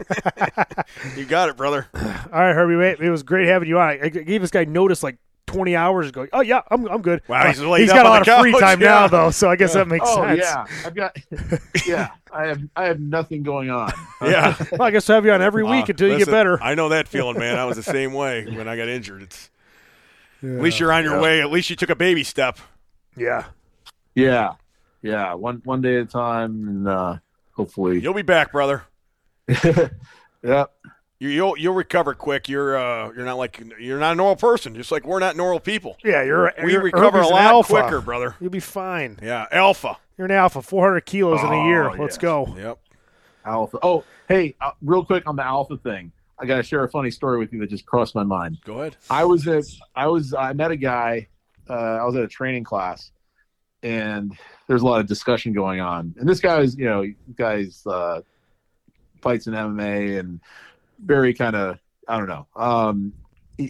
You got it, brother. All right, Herbie, wait, it was great having you on. I gave this guy notice like 20 hours ago. Oh yeah, I'm I'm good. Wow, he's laid he's up got a lot the of free time yeah. now though, so I guess that makes oh sense. yeah, I've got. Yeah, I have. I have nothing going on. Yeah. Well, I guess I'll have you on every week Uh, until you get better. I know that feeling, man. I was the same way when I got injured. It's At least you're on your Yeah. way. At least you took a baby step. Yeah. Yeah, yeah. One one day at a time, and uh, hopefully, You'll be back, brother. yeah. You, you'll you'll recover quick. You're uh you're not like you're not a normal person. Just like we're not normal people. Yeah, you're. We you're, recover a lot alpha. quicker, brother. You'll be fine. Yeah, alpha. You're an alpha, 400 kilos in a year. Oh, Let's yes. go. Yep. Alpha. Oh, hey, uh, real quick on the alpha thing. I got to share a funny story with you that just crossed my mind. Go ahead. I was at I was I met a guy. Uh, I was at a training class, and there's a lot of discussion going on. And this guy is, you know, guys uh, fights in MMA and very kind of I don't know. Um,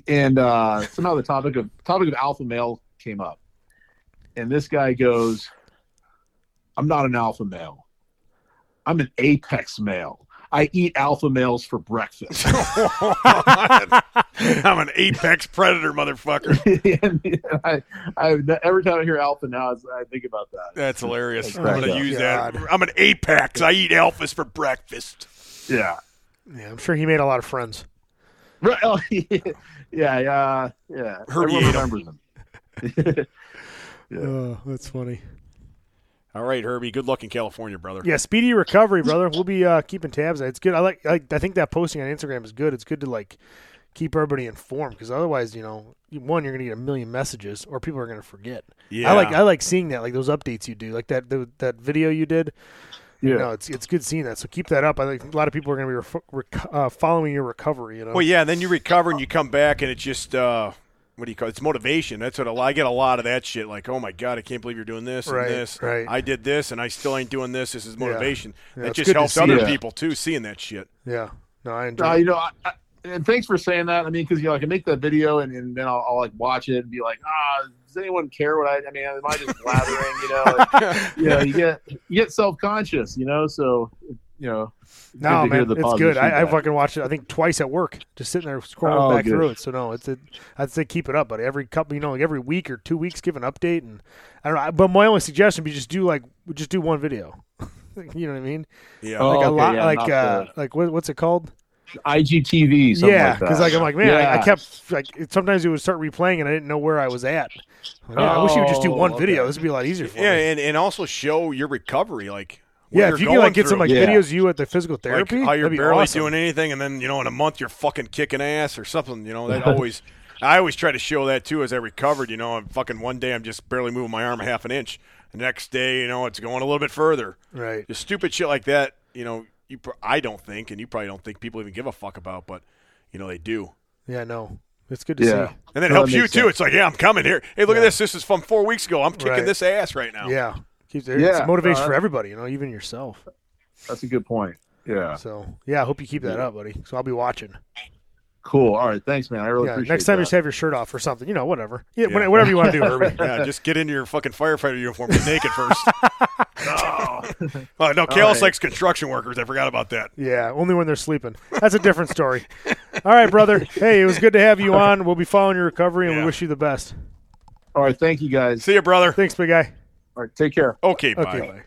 and uh, somehow the topic of topic of alpha male came up, and this guy goes, "I'm not an alpha male. I'm an apex male." I eat alpha males for breakfast. I'm an apex predator, motherfucker. and I, I, every time I hear alpha now, I think about that. That's hilarious. That's I'm gonna use God. that. I'm an apex. I eat alphas for breakfast. Yeah. Yeah, I'm sure he made a lot of friends. Right. Oh, yeah. Yeah. Yeah. yeah. Herbie Everyone remembers him. Yeah. Oh, that's funny. All right, Herbie. Good luck in California, brother. Yeah, speedy recovery, brother. We'll be uh, keeping tabs. It's good. I like. I, I think that posting on Instagram is good. It's good to like keep everybody informed because otherwise, you know, one you're gonna get a million messages or people are gonna forget. Yeah. I like. I like seeing that, like those updates you do, like that the, that video you did. Yeah. You know, it's it's good seeing that. So keep that up. I think a lot of people are gonna be ref- rec- uh, following your recovery. You know. Well, yeah. And then you recover and you come back and it's just uh, what do you call it? It's motivation. That's what a lot- I get. A lot of that shit. Like, oh my god, I can't believe you're doing this Right, and this. right. I did this and I still ain't doing this. This is motivation. Yeah, that just helps other that. people too, seeing that shit. Yeah. No, I enjoy. Uh, you know, I, I, and thanks for saying that. I mean, because you know, I can make that video and, and then I'll, I'll like watch it and be like, ah, does anyone care what I? I mean, am I just blathering? You know, like, you know, you get you get self conscious. You know, so you know. No, good man, it's good. I, I fucking watched it. I think twice at work, just sitting there scrolling Oh, back good. through it. So no, it's a, I'd say keep it up, but every couple, you know, like every week or two weeks, give an update. And I don't know. But my only suggestion would be just do like just do one video. you know what I mean? Yeah. Oh, Like a okay, lot, yeah, like uh, like what, what's it called? IGTV. Yeah, because like I'm like man, I, I kept like sometimes it would start replaying and I didn't know where I was at. Like, man, I wish you would just do Oh, one video. This would be a lot easier for Yeah, me. and, and also show your recovery, like Yeah, if you can like get some like Yeah. videos of you at the physical like therapy, how you're that'd be barely awesome. doing anything, and then you know in a month you're fucking kicking ass or something. You know that always. I always try to show that too as I recovered. You know, I'm fucking one day I'm just barely moving my arm a half an inch. The next day, you know, it's going a little bit further. Right. Just stupid shit like that. You know, you pr- I don't think, and you probably don't think people even give a fuck about, but you know they do. Yeah, no, it's good to Yeah. see. And then it No, helps that you makes too. It's like, yeah, I'm coming here. Hey, look at this. This is from four weeks ago. I'm kicking Right. this ass right now. Yeah. Keeps it, Yeah, it's motivation uh, for everybody, you know, even yourself. That's a good point. Yeah. So yeah, I hope you keep that up, buddy. So I'll be watching. Cool. All right. Thanks, man. I really yeah, appreciate next time that. just have your shirt off or something. You know, whatever. Yeah, Yeah. whatever you want to do, Herbie. Yeah, just get into your fucking firefighter uniform. Get naked first. oh. Oh, no, Kalis right. likes construction workers. I forgot about that. Yeah, only when they're sleeping. That's a different story. All right, brother. Hey, it was good to have you on. We'll be following your recovery, and Yeah. we wish you the best. All right. Thank you, guys. See you, brother. Thanks, big guy. All right. Take care. Okay, bye. Okay, bye.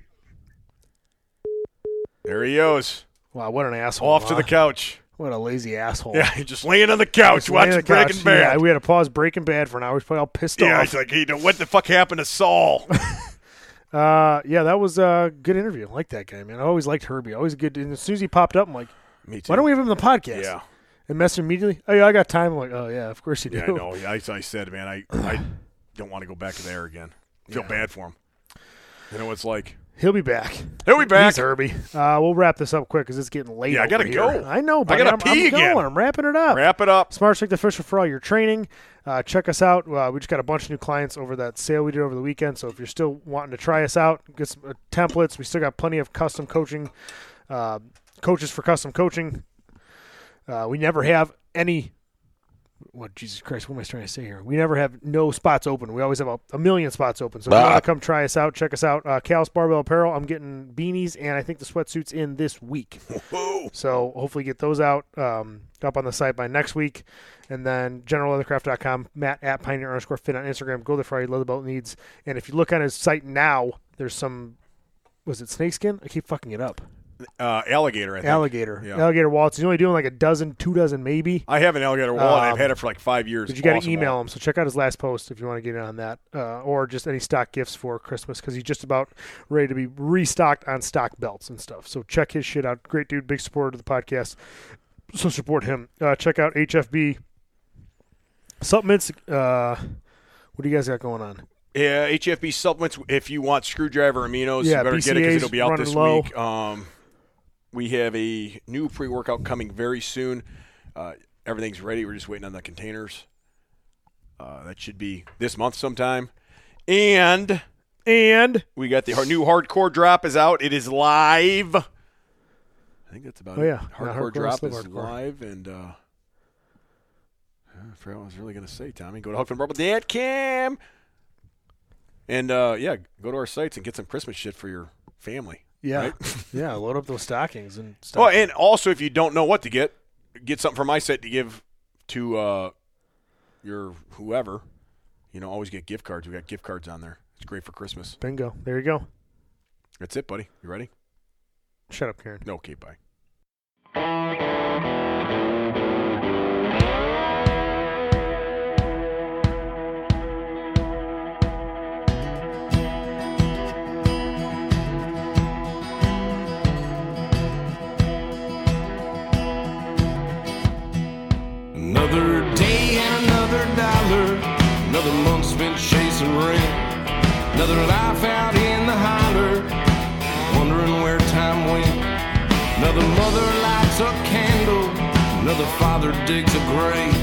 There he goes. Wow, what an asshole! Off to the couch. What a lazy asshole. Yeah, he's just laying on the couch Just watching the couch. Breaking Bad. Yeah, we had to pause Breaking Bad for an hour. He's probably all pissed off. Yeah, off. he's like, hey, what the fuck happened to Saul? Uh, yeah, that was a good interview. I like that guy, man. I always liked Herbie. Always good. And as soon as he popped up, I'm like, Me too. why don't we have him on the podcast? Yeah, And mess immediately. Oh, yeah, I got time. I'm like, oh yeah, of course you do. yeah, I know. I, I said, man, I, I don't want to go back to there again. I feel Yeah. bad for him. You know what it's like. He'll be back. He'll be back. He's Herbie. Uh, we'll wrap this up quick because it's getting late. Yeah, I gotta here. go. I know, but gotta I'm, pee I'm again. going. I'm wrapping it up. Wrap it up. Smart Strength Official for all your training. Uh, check us out. Uh, we just got a bunch of new clients over that sale we did over the weekend. So if you're still wanting to try us out, get some uh, templates. We still got plenty of custom coaching, uh, coaches for custom coaching. Uh, we never have any. What Jesus Christ? What am I trying to say here? We never have no spots open. We always have a, a million spots open. So if you Ah. want to come try us out, check us out. Uh, Cal's Barbell Apparel. I'm getting beanies and I think the sweatsuits in this week. Whoa. So hopefully get those out um, up on the site by next week. And then generalleathercraft.com, Matt at Pioneer underscore fit on Instagram. Go there for all your leather belt needs. And if you look on his site now, there's some, was it snakeskin? I keep fucking it up. Uh, alligator, I think. Alligator. Yeah. Alligator wallets. He's only doing like a dozen, two dozen maybe. I have an alligator wallet. I've Um, had it for like five years. But you got to Awesome email wallet. him. So check out his last post if you want to get in on that, uh, or just any stock gifts for Christmas because he's just about ready to be restocked on stock belts and stuff. So check his shit out. Great dude, big supporter of the podcast. So support him. Uh, check out HFB supplements. Uh, what do you guys got going on? Yeah, HFB supplements. If you want screwdriver aminos, Yeah, you better get it because it'll be out this low. week. Um, we have a new pre workout coming very soon. Uh, everything's ready. We're just waiting on the containers. Uh, that should be this month sometime. And And we got the our new hardcore drop is out. It is live. I think that's about Oh, it. yeah. Hardcore, Yeah, hardcore, drop is hardcore. live, and uh, I forgot what I was really going to say, Tommy. Go to HuffmanBarbell.com. And uh, yeah, go to our sites and get some Christmas shit for your family. Yeah, Right? yeah, load up those stockings and stuff. Oh, and also if you don't know what to get, get something from my set to give to uh, your whoever. You know, always get gift cards. We got gift cards on there. It's great for Christmas. Bingo. There you go. That's it, buddy. You ready? Shut up, Karen. No, okay, bye. Spent chasing rent. Another life out in the holler. Wondering where time went. Another mother lights a candle. Another father digs a grave.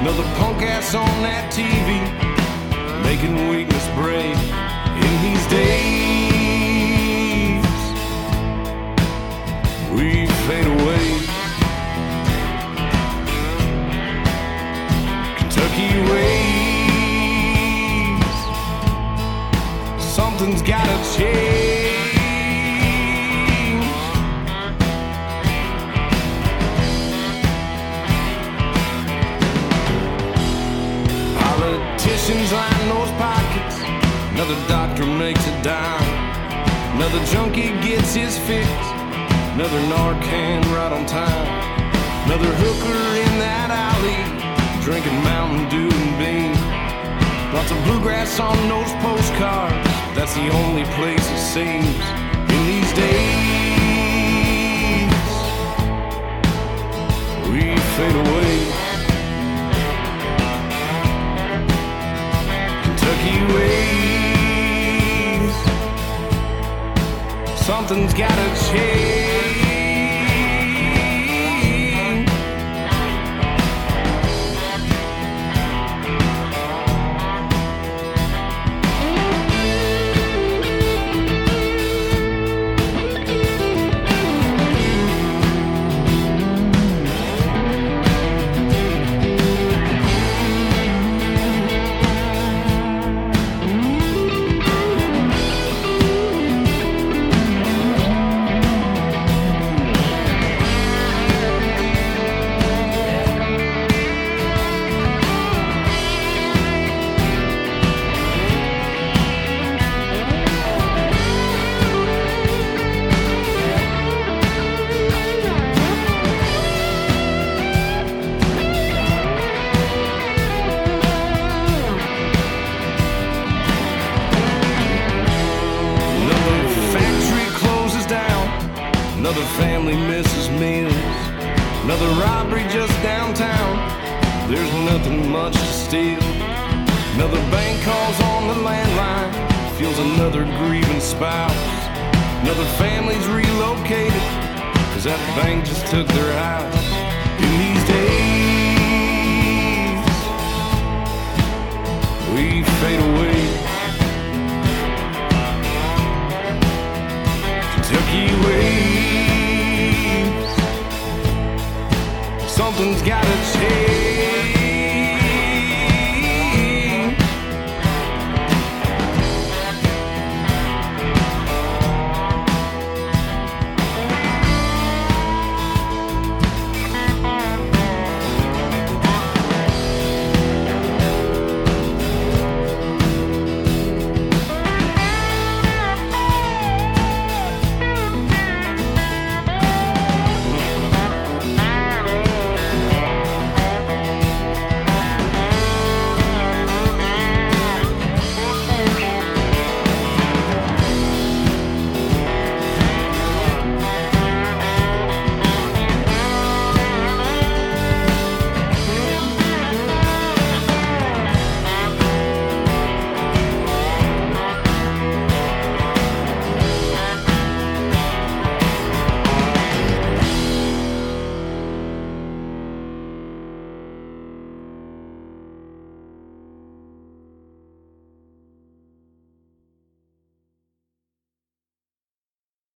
Another punk ass on that TV. Making weakness brave. In these days, we fade away. Kentucky ways. Something's gotta change. Politicians line those pockets. Another doctor makes a dime. Another junkie gets his fix. Another Narcan right on time. Another hooker in that alley, drinking Mountain Dew and Bean. Lots of bluegrass on those postcards. That's the only place it seems in these days. We fade away. Kentucky ways. Something's gotta change.